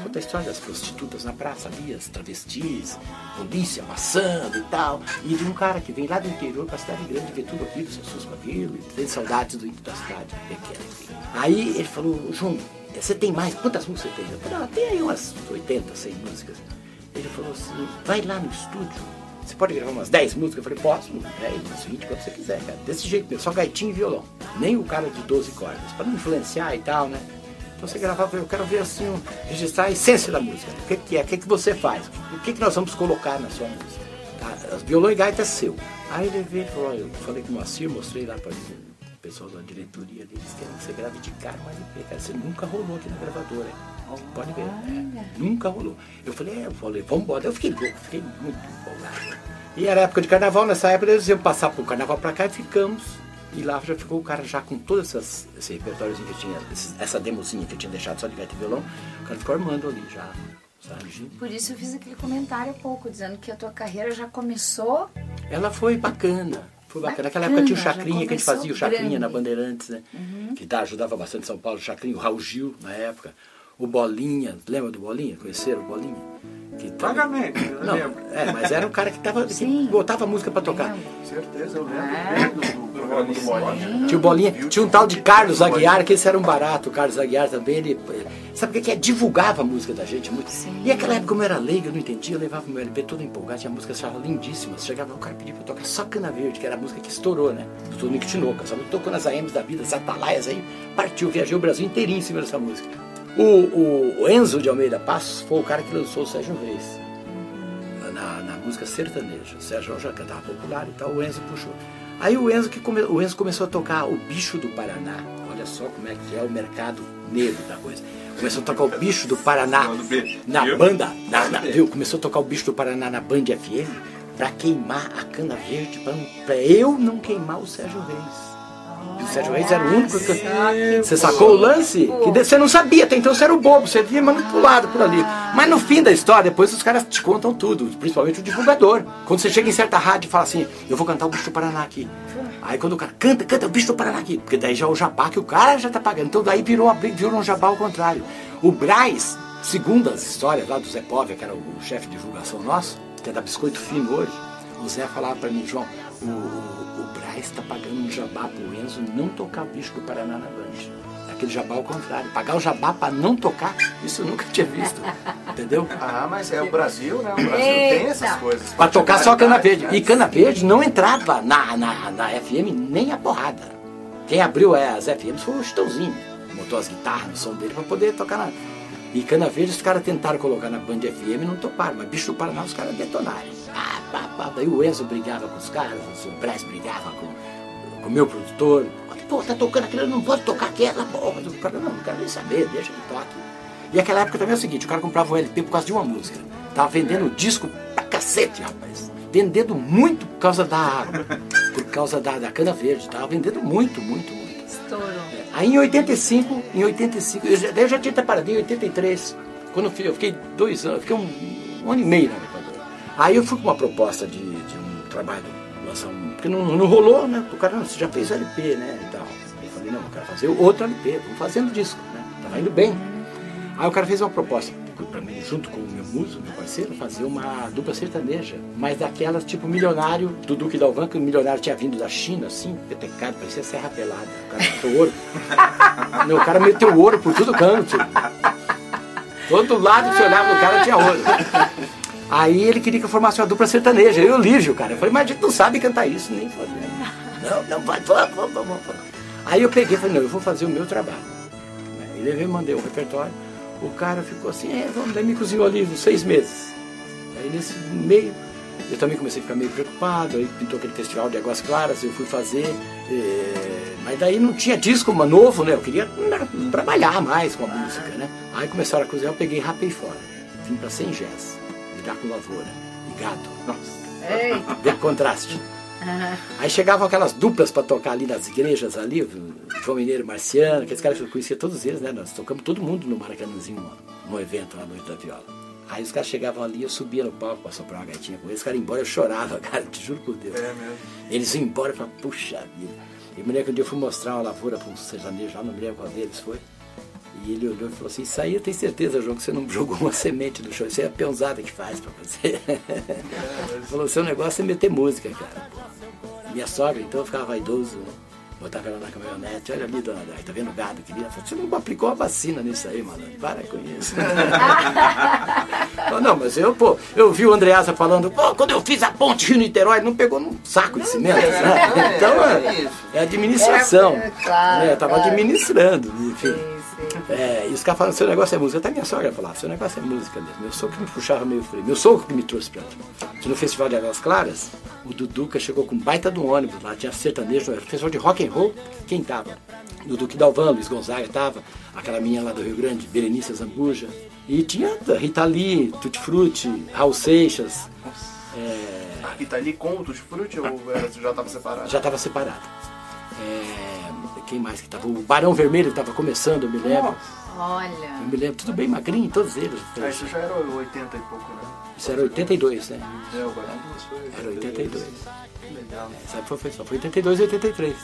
Conta a história das prostitutas na praça ali, as travestis, polícia passando e tal. E de um cara que vem lá do interior pra cidade grande ver tudo aquilo, se assusta com aquilo, tem saudades do, da cidade pequena. enfim. Aí ele falou, João, você tem mais? Quantas músicas você tem? Eu falei, ah, tem aí umas 80, 100 músicas. Ele falou assim, vai lá no estúdio, você pode gravar umas 10 músicas? Eu falei, posso, 10, umas 20, quanto você quiser, cara. Desse jeito mesmo, só gaitinho e violão. Nem o cara de 12 cordas, pra não influenciar e tal, né? Então você gravava, eu quero ver assim, registrar a essência da música. O que, que é? O que, que você faz? O que, que nós vamos colocar na sua música? Tá? Violão e gaita é seu. Aí ele veio e falou, eu falei com o Moacir, mostrei lá para o pessoal da diretoria deles, querem que você grave de cara um LP, cara. Você nunca rolou aqui na gravadora. Pode ver. É, nunca rolou. Eu falei, é, eu falei, vamos embora. Eu fiquei louco, fiquei muito empolgado. E era época de carnaval, nessa época eles iam passar pro carnaval pra cá e ficamos. E lá já ficou o cara já com todo essas, esse repertóriozinho que eu tinha, essa demozinha que eu tinha deixado só de gaita e violão, o cara ficou armando ali já? Por isso eu fiz aquele comentário há pouco, dizendo que a tua carreira já começou. Ela foi bacana. Foi bacana. Naquela época tinha o Chacrinha, que a gente fazia o Chacrinha na grande. Bandeirantes, né? Que tá, ajudava bastante São Paulo, o Chacrinha, o Raul Gil na época. O Bolinha, lembra do Bolinha? Conheceram o Bolinha? Que também- Vagamente, eu Não, lembro. é, mas era um cara que, tava, que Sim. botava música pra tocar. Certeza, eu lembro bem do, do programa do Bolinha. Tinha o Bolinha, tinha um tal de Carlos Aguiar, que esse era um barato. O Carlos Aguiar também, ele. Sabe o que que é? Divulgava a música da gente muito. E naquela época, como eu era leigo, eu não entendia, eu levava o meu LP todo empolgado, tinha músicas achava lindíssimas. Chegava o cara pedia pra eu tocar só Cana Verde, que era a música que estourou, né? Do Tonico Tinoco. Essa música tocou nas AMs da vida, as atalaias aí, partiu, viajei o Brasil inteirinho em cima dessa música. O, o- Enzo de Almeida Passos foi o cara que lançou o Sérgio Reis na, na música sertaneja. O Sérgio já cantava popular e tal, o Enzo puxou. Aí o Enzo, que come- o Enzo começou a tocar o Bicho do Paraná. Olha só como é que é o mercado negro da coisa. Começou a tocar o Bicho do Paraná na banda, na, na- viu? Começou a tocar o Bicho do Paraná na Band FM pra queimar a cana verde, pra eu não queimar o Sérgio Reis. O Sérgio Reis era o único que... Você sacou o lance? Que você não sabia, até então você era o bobo, você via manipulado por ali. Mas no fim da história, depois os caras te contam tudo, principalmente o divulgador. Quando você chega em certa rádio e fala assim, eu vou cantar o Bicho do Paraná aqui. Aí quando o cara canta, canta o Bicho do Paraná aqui, porque daí já é o jabá que o cara já tá pagando. Então daí virou, virou um jabá ao contrário. O Braz, segundo as histórias lá do Zé Póvia, que era o, o chefe de divulgação nosso, que é da Biscoito Fino hoje, o Zé falava pra mim, João, o, o, o Braz tá pagando um jabá pro Enzo não tocar o Bicho do Paraná na Band. Aquele jabá ao contrário. Pagar o jabá pra não tocar, isso eu nunca tinha visto. Entendeu? Ah, mas é o Brasil, né? O Brasil Eita. tem essas coisas. Pra tocar só cana verde. E cana verde não entrava na, na, na FM nem a porrada. Quem abriu é, as FMs foi o Chitãozinho. Montou as guitarras no som dele pra poder tocar na. E cana verde os caras tentaram colocar na Band FM e não toparam. Mas bicho do Paraná os caras detonaram. Ah, pá, pá. Daí o Enzo brigava com os caras, o Braz brigava com, com o meu produtor. Pô, tá tocando aquilo, eu não posso tocar aquela porra. O cara, não, não quero nem saber, deixa ele toque. E aquela época também é o seguinte, o cara comprava o LP por causa de uma música. Tava vendendo disco pra cacete, rapaz. Vendendo muito por causa da. Por causa da, da cana verde. Tava vendendo muito, muito, muito. Estourou. Aí em 85, em 85, eu já, eu já tinha parado, em 83, quando eu, fui, eu fiquei dois anos, fiquei um, um ano e meio na Equador. Aí eu fui com uma proposta de, de um trabalho, lançar um, porque não, não rolou, né? O cara, não, você já fez LP, né? E tal. Eu falei, não, eu quero fazer outro LP, vamos fazendo disco, né? Tava indo bem. Aí o cara fez uma proposta pra mim, junto com o meu músico, meu parceiro, fazer uma dupla sertaneja, mas daquelas tipo milionário do Duque Dalvan, que o milionário tinha vindo da China, assim, petecado, parecia serra pelada. O cara meteu ouro. O cara meteu ouro por todo canto. Todo lado que você olhava no cara tinha ouro. Aí ele queria que eu formasse uma dupla sertaneja, eu e o Lígio, cara. Eu falei, mas a gente não sabe cantar isso, nem fazer. Não, não, vai, vamos, vamos, vamos. vamos. Aí eu peguei e falei, não, eu vou fazer o meu trabalho. Aí levei, mandei o repertório. O cara ficou assim, é, vamos, daí me cozinhou ali uns seis meses. Aí nesse meio, eu também comecei a ficar meio preocupado, aí pintou aquele festival de Águas Claras, eu fui fazer, eh, mas daí não tinha disco novo, né? Eu queria trabalhar mais com a música, né? Aí começaram a cozinhar, eu peguei e rapei fora. Vim pra Sem Jazz, lidar com lavoura e gado. Nossa, Ei, de contraste. Aí chegavam aquelas duplas para tocar ali nas igrejas ali, o João Mineiro Marciano, aqueles caras que eu conhecia todos eles, né? Nós tocamos todo mundo no Maracanãzinho, no evento, na noite da viola. Aí os caras chegavam ali, eu subia no palco pra soprar uma gaitinha com eles, os caras iam embora, eu chorava, cara, te juro por Deus. É mesmo. Eles iam embora e falavam, puxa vida. E me lembro que um dia eu fui mostrar uma lavoura para um sertanejo lá, não me lembro qual deles foi. E ele olhou e falou assim, isso aí eu tenho certeza, João, que você não jogou uma semente no chão, isso aí é a peãozada que faz pra você. Ele falou, seu negócio é meter música, cara. Minha sogra, então, eu ficava vaidoso, né? Botava ela na caminhonete, olha ali, dona Dai, tá vendo o gado que falou, você não aplicou a vacina nisso aí, mano. Para com isso. Não, mas eu, pô, eu vi o Andreasa falando, pô, quando eu fiz a ponte Rio-Niterói, não pegou num saco de cimento. né? Então, é é, é administração. É, é, claro, né? Eu tava administrando, enfim. É, e os caras falam, seu negócio é música. Até minha sogra falava, seu negócio é música mesmo. Meu sogro que me puxava meio freio. Meu sogro que me trouxe pra lá. No Festival de Águas Claras, o Duduca chegou com um baita um ônibus lá, tinha sertanejo, era festival de rock and roll. Quem tava? O Duque Dalvan, Luiz Gonzaga tava, aquela menina lá do Rio Grande, Berenice Zambuja. E tinha Rita Lee, Tutti Frutti, Raul Seixas. É, A Rita ali com o Tutti Frutti ou já estava separado? já estava separado. É, quem mais que tava? O Barão Vermelho estava começando, eu me lembro. Olha. Eu me lembro, tudo bem magrinho, todos eles. Ah, isso já era 80 e pouco, né? Isso era 82, né? É, o Barão foi. Era 82. Que legal. Sabe, foi, foi, só foi 82 e 83.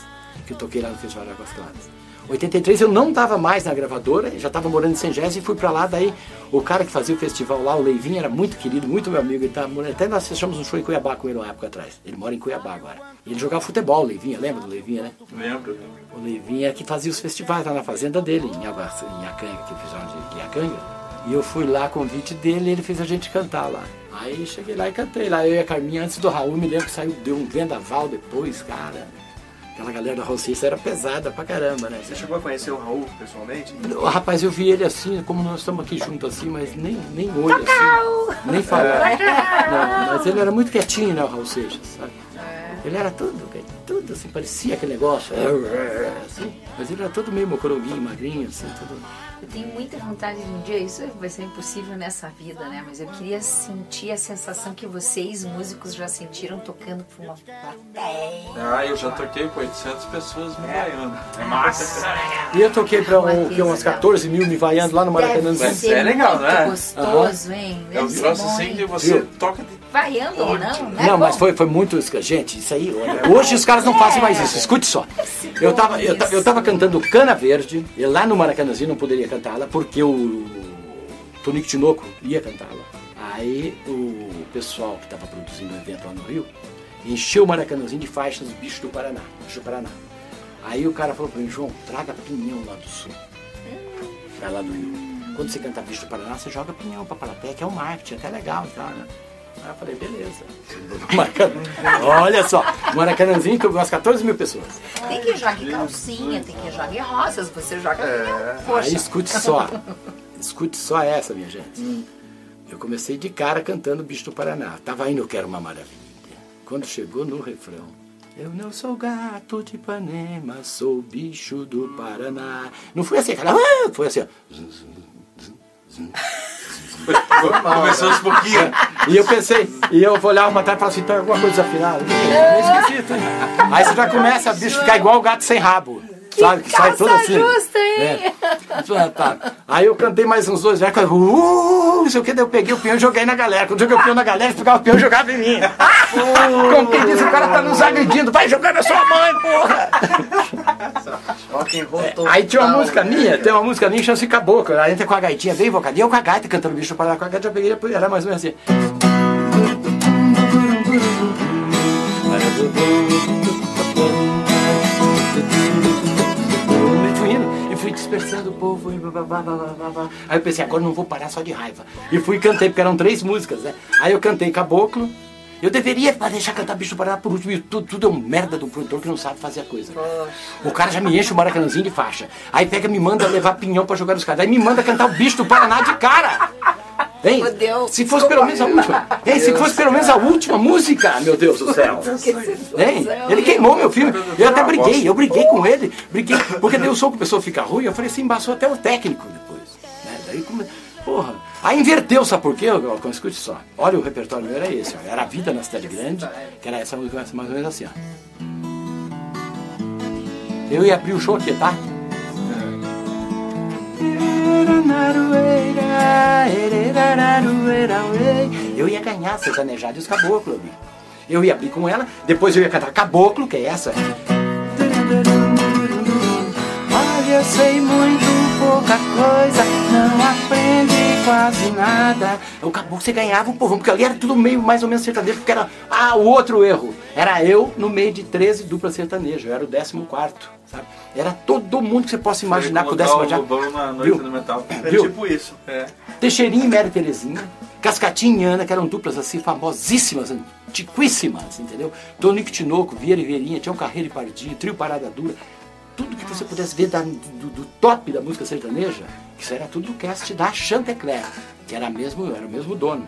Que eu toquei lá no Festival de Águas Claras. 83 eu não estava mais na gravadora, já estava morando em Sengés e fui para lá. Daí o cara que fazia o festival lá, o Leivinho, era muito querido, muito meu amigo. Ele tava morando, até nós fechamos um show em Cuiabá com ele uma época atrás. Ele mora em Cuiabá agora. E ele jogava futebol, o Leivinha, lembra do Leivinha, né? Lembro. O Leivinha é que fazia os festivais lá na fazenda dele, em, Águas, em Acanga, que fizeram de Iacanga. E eu fui lá, convite dele, e ele fez a gente cantar lá. Aí cheguei lá e cantei lá, eu e a Carminha, antes do Raul, me lembro que saiu, deu um vendaval depois, cara. Aquela galera da Rosista era pesada pra caramba, né? Você chegou a conhecer o Raul pessoalmente? Ô, Rapaz, eu vi ele assim, como nós estamos aqui juntos assim, mas nem, nem olho assim, nem falar. Não, mas ele era muito quietinho, né, o Raul Seixas, sabe? Ele era tudo, tudo assim, parecia aquele negócio, assim, mas ele era todo meio mocoronguinho, magrinho, assim, tudo. Eu tenho muita vontade de um dia, isso vai ser impossível nessa vida, né? Mas eu queria sentir a sensação que vocês, músicos, já sentiram tocando pra uma plateia. Ah, eu já toquei com 800 pessoas me vaiando. E eu toquei pra um, que umas 14 mil me vaiando lá no Maracanãzinho. ser é legal, né? gostoso, hein? É um bom, assim que você Viu? toca de Vaiando ou não, né? Não, mas foi, foi muito. Gente, isso aí. olha, Hoje os caras não fazem mais isso. Escute só. Eu tava, eu, eu tava cantando Cana Verde, e lá no Maracanãzinho não poderia cantá-la, porque o Tonico Tinoco ia cantá-la. Aí o pessoal que estava produzindo o evento lá no Rio encheu o Maracanãzinho de faixas do bicho do Paraná. Bicho do Paraná. Aí o cara falou pra mim, João, traga pinhão lá do sul. Pra lá do Rio. Quando você canta bicho do Paraná, você joga pinhão pra plateia, que é um marketing, até legal e tal, né? Aí eu falei, beleza. Maracanã. Olha só, Maracanãzinho com umas 14 mil pessoas. Tem que jogar calcinha, tem que jogar rosas, você joga pinhão. Poxa, Aí escute só. Escute só essa, minha gente. Eu comecei de cara cantando Bicho do Paraná. Tava indo, eu quero uma maravilha. Quando chegou no refrão. Eu não sou gato de Ipanema, sou bicho do Paraná. Não foi assim, cara. ah, Foi assim, ó. Começou aos pouquinhos. E eu pensei, e eu vou olhar uma tarde e falar assim, tá alguma coisa desafinada? É esquisito, hein? Aí você já começa a bicho ficar igual o gato sem rabo. Sabe? Que sai tudo assim. justa, hein? É. Tá. Aí eu cantei mais uns dois versos, uh, não sei o que, daí eu peguei o peão e joguei na galera. Quando eu joguei o peão na galera, eu pegava o peão e jogava em mim. Como quem diz, o cara tá nos agredindo, vai jogar na sua mãe, porra! Aí tinha uma música minha, tem uma música minha que chama-se Caboclo. Ela entra com a gaitinha, veio invocada. E eu com a gaita cantando bicho para com a gaita, eu peguei, era mais ou menos assim. Fui dispersando o povo. E blá, blá, blá, blá, blá. Aí eu pensei, agora não vou parar só de raiva. E fui e cantei, porque eram três músicas, né? Aí eu cantei Caboclo. Eu deveria deixar cantar Bicho do Paraná por último, e tudo, tudo é um merda um produtor que não sabe fazer a coisa. O cara já me enche o maracanãzinho de faixa. Aí pega me manda levar pinhão pra jogar nos caras. Aí me manda cantar o Bicho do Paraná de cara. Hein? Fudeu. Se fosse pelo menos a última. Hein? Se fosse pelo menos a última música, meu Deus do céu. Hein? Ele queimou meu filme. Eu até briguei, eu briguei com ele. Briguei, porque daí o som que a pessoa fica ruim, eu falei assim, embaçou até o técnico depois. Né? Daí, come... Porra. Aí inverteu, sabe por quê? Galcão? Escute só. Olha, o repertório meu era esse. ó. Era a vida na cidade grande, que era essa música mais ou menos assim, ó. Eu ia abrir o show aqui, tá? Eu ia ganhar sertanejada e os caboclos. Eu ia abrir com ela, depois eu ia cantar caboclo, que é essa. Olha, eu sei muito pouca coisa, não aprende quase nada. O caboclo você ganhava o povão, porque ali era tudo meio mais ou menos sertanejo, porque era. Ah, o outro erro. Era eu no meio de 13 duplas sertanejo, eu era o 14 quarto, sabe? Era todo mundo que você possa imaginar com o décimo já. na noite do metal. É Viu? tipo isso. É. Teixeirinha e Mary Terezinha, Cascatinha e Ana, que eram duplas assim famosíssimas, antiquíssimas, entendeu? Tonico Tinoco, Vieira e Vieirinha, Tião Carreiro e Pardinho, Trio Parada Dura. Tudo que você pudesse ver da- do, do top da música sertaneja, isso era tudo do cast da Chantecler, que era, mesmo, era o mesmo dono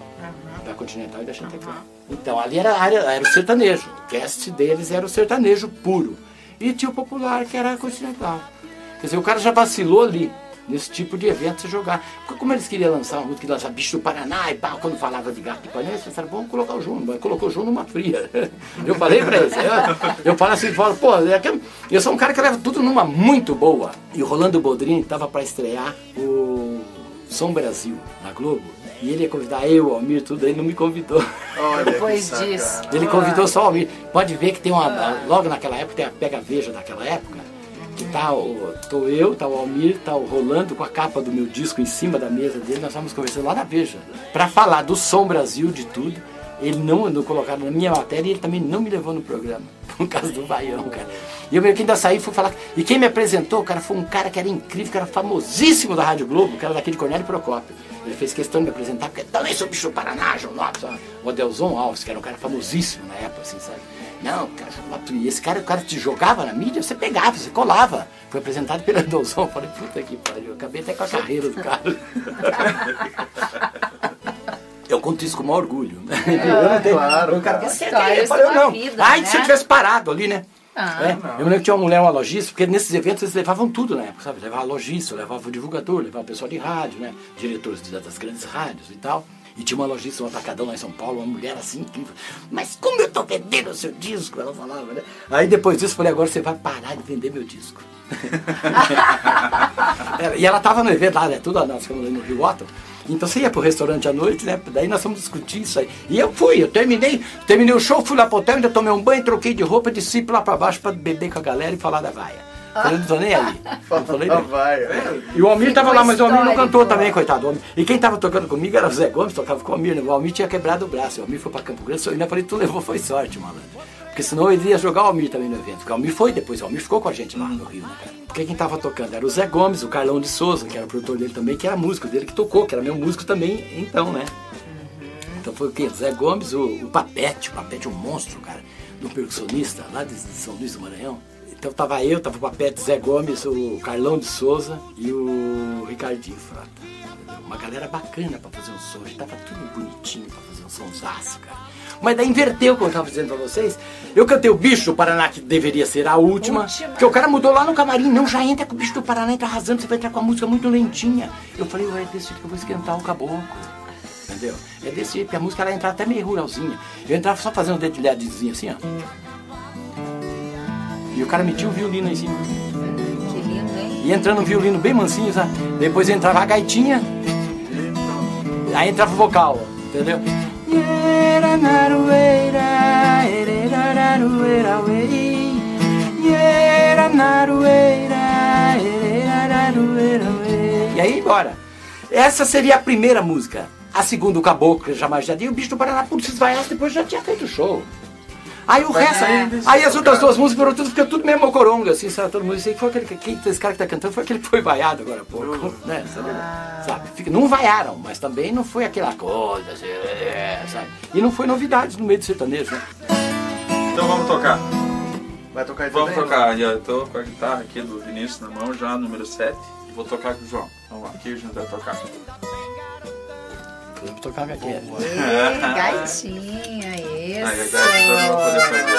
da Continental e da Chantecler. Então ali era, a área- era o sertanejo, o cast deles era o sertanejo puro. E tinha o popular, que era a Continental. Quer dizer, o cara já vacilou ali, nesse tipo de evento, você jogar. Porque Como eles queriam lançar uma música, lançar Bicho do Paraná e pá, quando falava de gato de Ipanema, eles pensaram, vamos colocar o João, mas colocou o João numa fria. Eu falei pra eles, eu, eu falo assim, falo, pô, é que eu sou um cara que leva tudo numa muito boa. E o Rolando Boldrini estava para estrear o Som Brasil, na Globo. E ele ia convidar eu, o Almir, tudo, ele não me convidou. Olha Depois que disso. Ele convidou só o Almir. Pode ver que tem uma. Logo naquela época tem a Pega Veja daquela época. Tá o, tô eu, tá o Almir, tá o Rolando com a capa do meu disco em cima da mesa dele, nós estávamos conversando lá na Veja. Pra falar do Som Brasil, de tudo. Ele não, não colocaram na minha matéria e ele também não me levou no programa. Por causa do Baião, cara. E eu meio que ainda saí fui falar. E quem me apresentou, cara, foi um cara que era incrível, que era famosíssimo da Rádio Globo, que era daqui de Cornélio Procópio. Ele fez questão de me apresentar, porque também sou bicho do Paraná, João Lopes, o Adelson Alves, que era um cara famosíssimo na época, assim, sabe? Não, cara, e esse cara, o cara te jogava na mídia, você pegava, você colava. Foi apresentado pelo Adelson, eu falei, puta que pariu, eu acabei até com a carreira do cara. Eu conto isso com o maior orgulho. né? Eu não tenho- claro, o cara cara. disse, Histórias eu falei, não. vida, Ai, né? se eu tivesse parado ali, né? Ah, É, eu lembro que tinha uma mulher, uma lojista, porque nesses eventos eles levavam tudo na época, sabe? Levava lojista, levava o divulgador, levava o pessoal de rádio, né? Diretores das grandes rádios e tal. E tinha uma lojista, um atacadão lá em São Paulo, uma mulher assim incrível. Mas como eu tô vendendo o seu disco? Ela falava, né? Aí depois disso eu falei, agora você vai parar de vender meu disco. E ela tava no evento lá, né? Tudo nós ficamos no Rio Otto. Então você ia pro restaurante à noite, né? Daí nós fomos discutir isso aí. E eu fui, eu terminei, terminei o show, fui lá pro hotel, ainda tomei um banho, troquei de roupa, desci lá pra baixo pra beber com a galera e falar da vaia. Falei, não tô nem aí. Não falei Ah, nem. vai. E o Almir tava lá, mas o Almir não cantou também, coitado. E quem tava tocando comigo era o Zé Gomes, tocava com o Almir, né? O Almir tinha quebrado o braço. O Almir foi pra Campo Grande, eu ainda falei, tu levou, foi sorte, malandro. Porque senão ele ia jogar o Almir também no evento. Porque o Almir foi depois, o Almir ficou com a gente lá no Rio, né, cara? Porque quem tava tocando era o Zé Gomes, o Carlão de Souza, que era o produtor dele também, que era músico dele que tocou, que era meu músico também, então, né? Então foi o quê? Zé Gomes, o, o Papete, o Papete é um monstro, cara, do percussionista lá de, de São Luís do Maranhão. Então tava eu, tava o Papete, Zé Gomes, o Carlão de Souza e o Ricardinho Frota. entendeu? Uma galera bacana pra fazer um som, gente tava tudo bonitinho pra fazer um sonsaço, cara. Mas daí inverteu, como eu tava dizendo pra vocês. Eu cantei o Bicho do Paraná, que deveria ser a última. Última. Porque o cara mudou lá no camarim. Não, já entra com o Bicho do Paraná, entra arrasando, você vai entrar com a música muito lentinha. Eu falei, ué, é desse jeito que eu vou esquentar o caboclo. Entendeu? É desse jeito, porque a música ela entrava até meio ruralzinha. Eu entrava só fazendo um dedilhadozinho assim, ó. E o cara metia o violino aí em cima. que lindo, hein? E entrando um violino bem mansinho, sabe? Depois entrava a gaitinha. Aí entrava o vocal, entendeu? E aí embora. Essa seria a primeira música. A segunda, o Caboclo, jamais já deu. O bicho do Paraná, putz, esvaiasse, depois já tinha feito o show. Aí o resto, aí as outras duas músicas foram tudo, ficou tudo mesmo coronga, assim, sabe? Todo mundo disse foi aquele, que- esse cara que tá cantando foi aquele que foi vaiado agora há pouco, né? Sabe? sabe? Fica- Não vaiaram, mas também não foi aquela coisa, assim, é, sabe? E não foi novidades no meio do sertanejo, né? Então vamos tocar. Vai tocar aí Vamos também? tocar. Eu tô com a guitarra aqui do Vinícius na mão, já número 7. Vou tocar com o João. Vamos lá, aqui a gente vai tocar. Vamos tocar a minha Ei, gaitinha, isso. não vou poder fazer.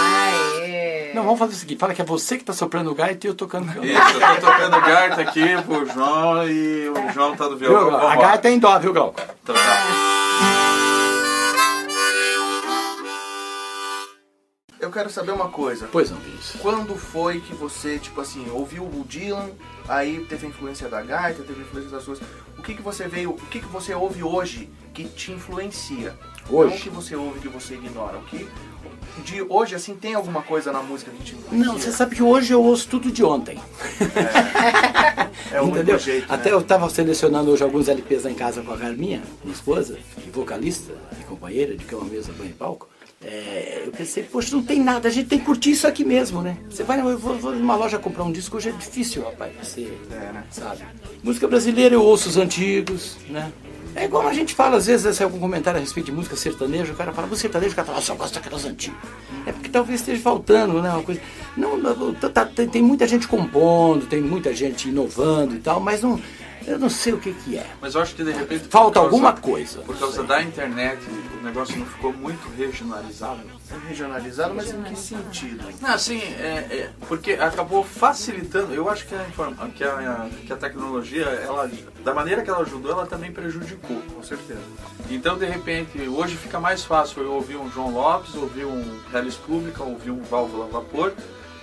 Aê. Não, vamos fazer o seguinte, fala que é você que tá soprando o gaita e eu tocando violão. Isso, eu tô tocando gaita aqui pro João e o João tá no Viu, violão. Vamos a gaita é em dó, viu, Glauco? Então tá. Eu quero saber uma coisa. Pois não, Vinícius. Quando foi que você, tipo assim, ouviu o Dylan, aí teve a influência da gaita, teve a influência das suas. O que que você veio, o que que você ouve hoje que te influencia? Hoje? Não o que você ouve que você ignora. O que de hoje assim tem alguma coisa na música que te influencia? Não, você sabe que hoje eu ouço tudo de ontem. é o único Entendeu? jeito, Até né? eu estava selecionando hoje alguns LPs lá em casa com a Carminha, minha esposa, e vocalista e companheira de cama mesa banho e palco. É, eu pensei, poxa, não tem nada, a gente tem que curtir isso aqui mesmo, né? Você vai, eu vou, vou numa loja comprar um disco, hoje é difícil, rapaz, você, É, né? sabe? Música brasileira eu ouço os antigos, né? É igual a gente fala, às vezes, se algum comentário a respeito de música sertaneja, o cara fala, você sertanejo, o cara fala, "Ah, só gosto daquelas antigas. É porque talvez esteja faltando, né? Uma coisa. Não, tá- tá- tem muita gente compondo, tem muita gente inovando e tal, mas não. Eu não sei o que, que é. Mas eu acho que de repente. Falta causa- alguma coisa. Por causa da internet, o negócio não ficou muito regionalizado. É regionalizado, mas em que sentido? Não, assim, é, é, porque acabou facilitando. Eu acho que a, que, a, que a tecnologia, ela, da maneira que ela ajudou, ela também prejudicou. Com certeza. Então, de repente, hoje fica mais fácil eu ouvir um João Lopes, ouvir um Teles Pública, ouvir um Válvula Vapor,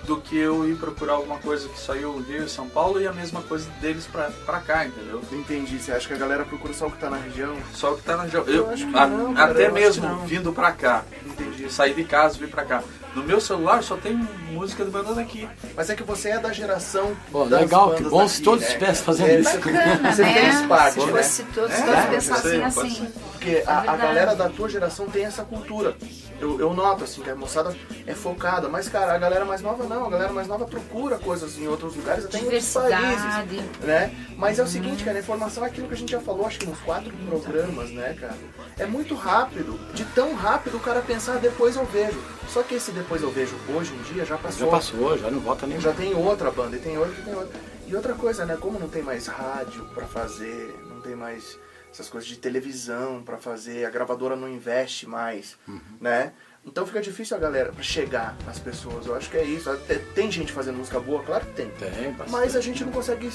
do que eu ir procurar alguma coisa que saiu no Rio e São Paulo e a mesma coisa deles pra, pra cá, entendeu? Entendi. Você acha que a galera procura só o que tá na região? Só o que tá na região. Eu Eu, acho que a- não, cara, até eu acho mesmo que não. vindo pra cá. Entendi. Sair de casa, vir pra cá. No meu celular só tem música do Banana aqui. Mas é que você é da geração. Pô, das legal, que bandas bom se todos né, estivessem cara? fazendo É, isso. Bacana, Você né? fez parte, Se né? fosse todos, É, todos pode pensassem assim. Porque a, a galera da tua geração tem essa cultura. Eu, eu noto, assim, que a moçada é focada. Mas, cara, a galera mais nova não. A galera mais nova procura coisas em outros lugares, até em outros países. Né? Mas é o seguinte, cara, a informação é aquilo que a gente já falou, acho que nos quatro programas, né, cara? É muito rápido. De tão rápido o cara pensar, depois eu vejo. Só que esse depois eu vejo hoje em dia já passou. Já passou, já não volta nem Já tem outra banda, e tem outra, e tem outra. E outra coisa, né? Como não tem mais rádio pra fazer, não tem mais essas coisas de televisão pra fazer, a gravadora não investe mais, né? Então fica difícil a galera pra chegar nas pessoas. Eu acho que é isso. Até- Tem gente fazendo música boa, claro que tem. Tem, bastante. Mas a gente não consegue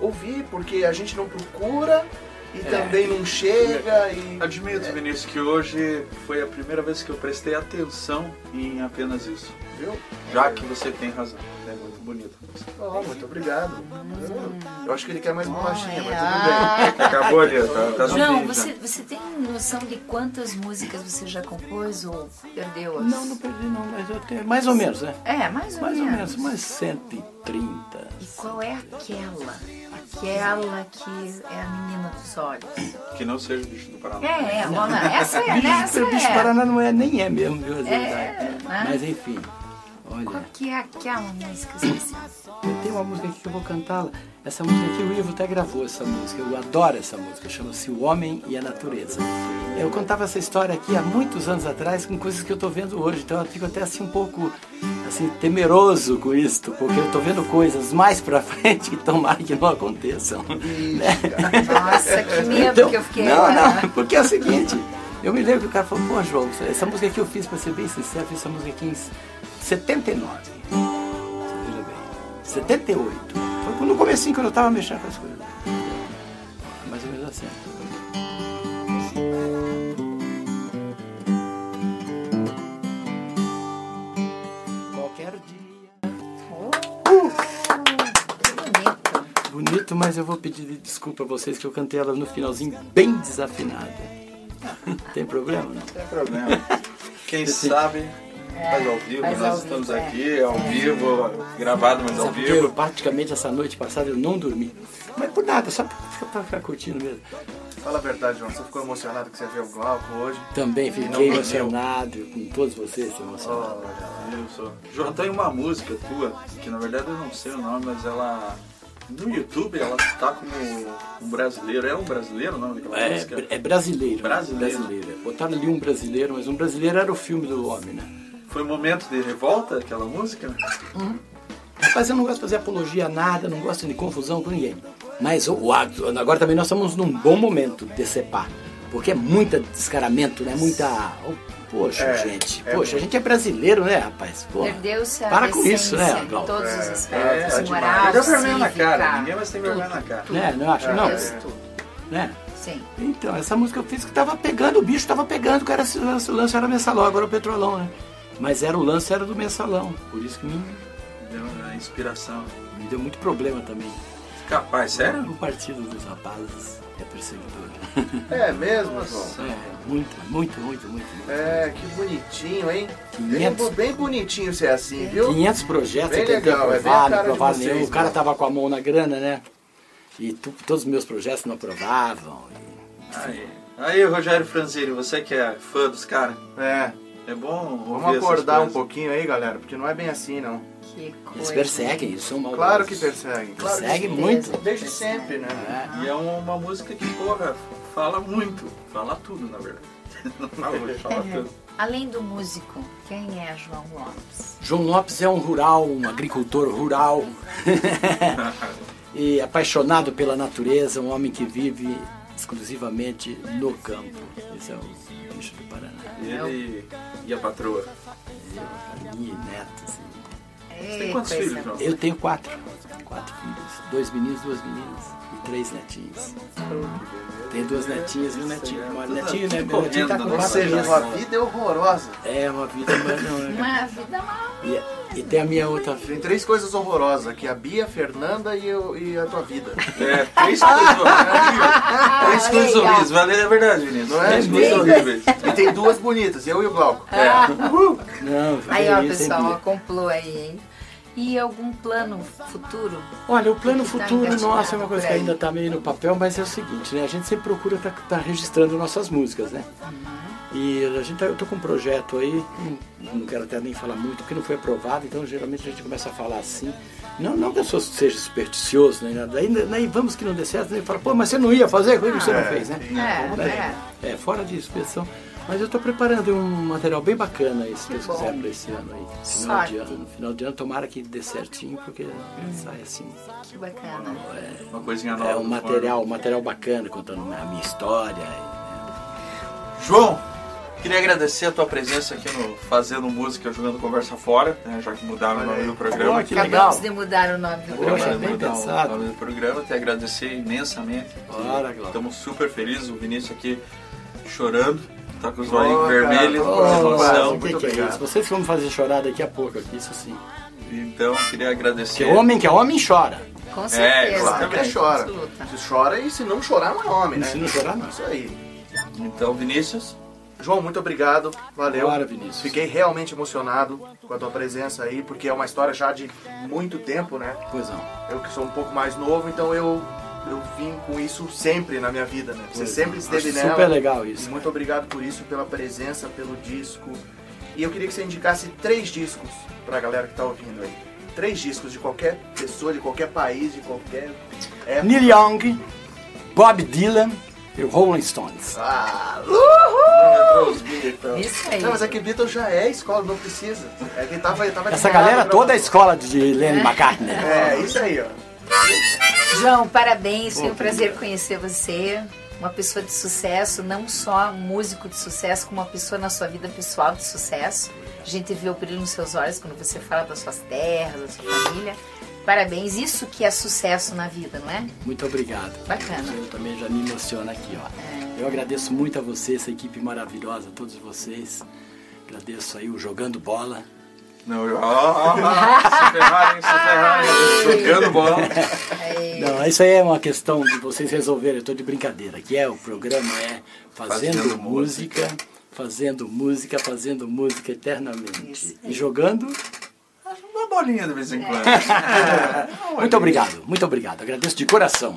ouvir porque a gente não procura e também não chega e Admito, Vinícius, que hoje foi a primeira vez que eu prestei atenção em apenas isso. viu? Já que você tem razão. Muito bonito. Ó, muito obrigado. Eu acho que ele quer mais bolachinha, mas tudo bem. Acabou ali, tá, tá João, você, você tem noção de quantas músicas você já compôs ou perdeu? as- Não, não perdi não, mas eu tenho. Mais ou menos, né? É, mais ou Mais ou menos. menos, umas 130. E qual é aquela? Aquela que é a menina dos olhos. Que não seja o bicho do Paraná. É, é, Mona, essa é, né? Essa Bicho, bicho é. Paraná não é, nem é mesmo, viu? É, é. né? Mas enfim, Qual olha, que é aquela música especial? eu tenho uma música aqui que eu vou cantá-la. Essa música aqui, o Ivo até gravou essa música. Eu adoro essa música, chama-se O Homem e a Natureza. Eu contava essa história aqui há muitos anos atrás com coisas que eu estou vendo hoje, então eu fico até assim um pouco assim temeroso com isto, porque eu estou vendo coisas mais pra frente que tomara que não aconteçam. Nossa, que medo Então, que eu fiquei. Não, não, porque é o seguinte, eu me lembro que o cara falou, pô João, essa música aqui eu fiz, pra ser bem sincero, eu fiz essa música aqui em 79. Você veja bem. 78. Foi quando no comecinho quando eu tava mexendo com as coisas. Mais ou menos assim. Qualquer dia. Que bonito. Bonito, mas eu vou pedir desculpa a vocês que eu cantei ela no finalzinho bem desafinada. Tem problema? Não tem problema. Quem sabe faz ao vivo, faz nós ao estamos vivo, é. aqui, ao vivo, gravado, mas ao Sabe eu, vivo. praticamente essa noite passada eu não dormi. Mas por nada, só pra, ficar- curtindo mesmo. Fala a verdade, João. Você ficou emocionado que você viu o Glauco hoje? Também fiquei emocionado com todos vocês, emocionado. Isso. João, tem uma música tua, que na verdade eu não sei o nome, mas ela. No YouTube ela tá como um brasileiro. É um brasileiro o nome daquela É, música? é brasileiro. Brasileiro. brasileiro. Botaram ali um brasileiro, mas um brasileiro era o filme do homem, né? Foi um momento de revolta aquela música? Rapaz, eu não gosto de fazer apologia a nada, não gosto de confusão com ninguém. Mas o, o- agora também nós estamos num bom momento de separar. Porque é muita descaramento, né? Muita. oh, poxa, É, gente. é poxa, a gente é brasileiro, né, rapaz? Pô, Perdeu-se a Para com isso, né, em Glauco? todos os É, aspectos, é demais. moral, Dá vergonha na cara, ninguém mais tem vergonha na cara. né? Não acho, não. Perdeu-se tudo. Né? Sim. Então, essa música eu fiz que tava pegando, o bicho tava pegando, o lance, o lance era mensalão, agora é o petrolão, né? Mas era o lance era do mensalão, por isso que me, Deu uma inspiração. me deu muito problema também. Capaz, sério? O partido dos rapazes é perseguidor. É mesmo, João? É, muito, muito, muito, muito. muito. É, que bonitinho, hein? Bem, 500. bem bonitinho ser assim, viu? 500 projetos, Bem legal, é bem a cara de aprovaram vocês, nenhum. O cara mesmo. tava com a mão na grana, né? E tu- todos os meus projetos não aprovavam. e- Aí, aí Rogério Franzini, você que é fã dos caras, É. é bom ouvir Vamos essas acordar um pouquinho aí, galera, porque não é bem assim, não. Que Eles coisa. perseguem, eles são maldosos. Claro que perseguem. Claro que Perseguem muito. Desde sempre, né? É. E é uma música que, porra, fala muito. Fala tudo, na verdade. Não fala muito, fala tudo. Além do músico, quem é João Lopes? João Lopes é um rural, um agricultor rural. e apaixonado pela natureza, um homem que vive exclusivamente no campo. Esse é o bicho do Paraná. Ele e a patroa. Eu, e netos. e- Você tem quantos filhos, João? Eu tenho quatro. Quatro filhos. Dois meninos, duas meninas. Três netinhos. Tenho duas netinhas e um netinho. Uma netinho, né? Meu netinho tá com Correndo, Ou seja, uma vida é horrorosa. É uma vida, mas não é. Uma vida mal. E, E tem a minha outra Tem três coisas horrorosas aqui, a Bia, a Fernanda e, eu, e a tua vida. É, três coisas horríveis. Três coisas horríveis. Mas É verdade, Vinícius. Não é? Três coisas horríveis. E tem duas bonitas, eu e o Glauco. É. Não, Aí, ó, pessoal, ó, complô aí, hein? E algum plano futuro? Olha, o plano tá futuro engatilhado nosso é uma coisa que ainda está meio no papel, mas é o seguinte, né? A gente sempre procura estar registrando nossas músicas, né? E a gente, tá- eu tô com um projeto aí, não, não quero até nem falar muito, porque não foi aprovado, então geralmente a gente começa a falar assim. Não, não que eu sou- seja supersticioso, nem nada. Daí, daí vamos que não dê certo, daí fala, pô, mas você não ia fazer, por que você não fez, né? É, Né? é. É, fora de expressão. Mas eu estou preparando um material bem bacana aí, se Deus bom. quiser, para esse ano aí. Final de Sorte. ano. Final de ano, tomara que dê certinho, porque sai assim. Que bacana. Uma coisinha nova. É um material, um material bacana, contando a minha história. forno. João, queria agradecer a tua presença aqui no Fazendo Música, Jogando Conversa Fora, né, já que mudaram o nome do programa. Ó, que Acabamos legal. de mudar o nome do Programa, Poxa, bem mudar o pensado. nome do programa, te agradecer imensamente. Ora. Estamos super felizes, o Vinícius aqui chorando, tá com os olhinhos Ô, vermelhos, cara, com ô, emoção. o que, muito que é obrigado. isso? Vocês vão me fazer chorar daqui a pouco aqui, isso sim. Então, queria agradecer. Que homem que é homem chora. Com certeza. Claro que com chora. absoluta. Se chora e se não chorar, não é homem, né? Se não chorar, não. Isso aí. Então, Vinícius, João, muito obrigado. Valeu. Bora, Vinícius. Fiquei realmente emocionado com a tua presença aí, porque é uma história já de muito tempo, né? Pois não. Eu que sou um pouco mais novo, então eu, eu vim com isso sempre na minha vida, né? Você sempre é. esteve Acho nela. super legal isso. muito obrigado por isso, pela presença, pelo disco. E eu queria que você indicasse três discos pra galera que tá ouvindo aí. Três discos de qualquer pessoa, de qualquer país, de qualquer época. Neil Young, Bob Dylan e Rolling Stones. Ah, uhul! Não. Isso aí. Não, mas é que Beatles já é escola, não precisa. É que tava, tava Essa galera toda é escola de Lenny McCartney. É, isso aí, ó. João, parabéns. Foi um prazer conhecer você. Uma pessoa de sucesso, não só um músico de sucesso, como uma pessoa na sua vida pessoal de sucesso. A gente vê o brilho nos seus olhos quando você fala das suas terras, da sua família. Parabéns. Isso que é sucesso na vida, não é? Muito obrigado. Bacana. Eu também já me emociono aqui, ó. Eu agradeço muito a você, essa equipe maravilhosa, a todos vocês. Agradeço aí o Jogando Bola. Não, ó, ó, ó, se ferrarem, se ferrarem, jogando bola. Não, isso aí é uma questão de vocês resolverem, eu tô de brincadeira. Que é o programa é Fazendo, Fazendo música, fazendo música, fazendo música eternamente. E jogando. Uma bolinha de vez em quando. Muito obrigado, muito obrigado. Agradeço de coração.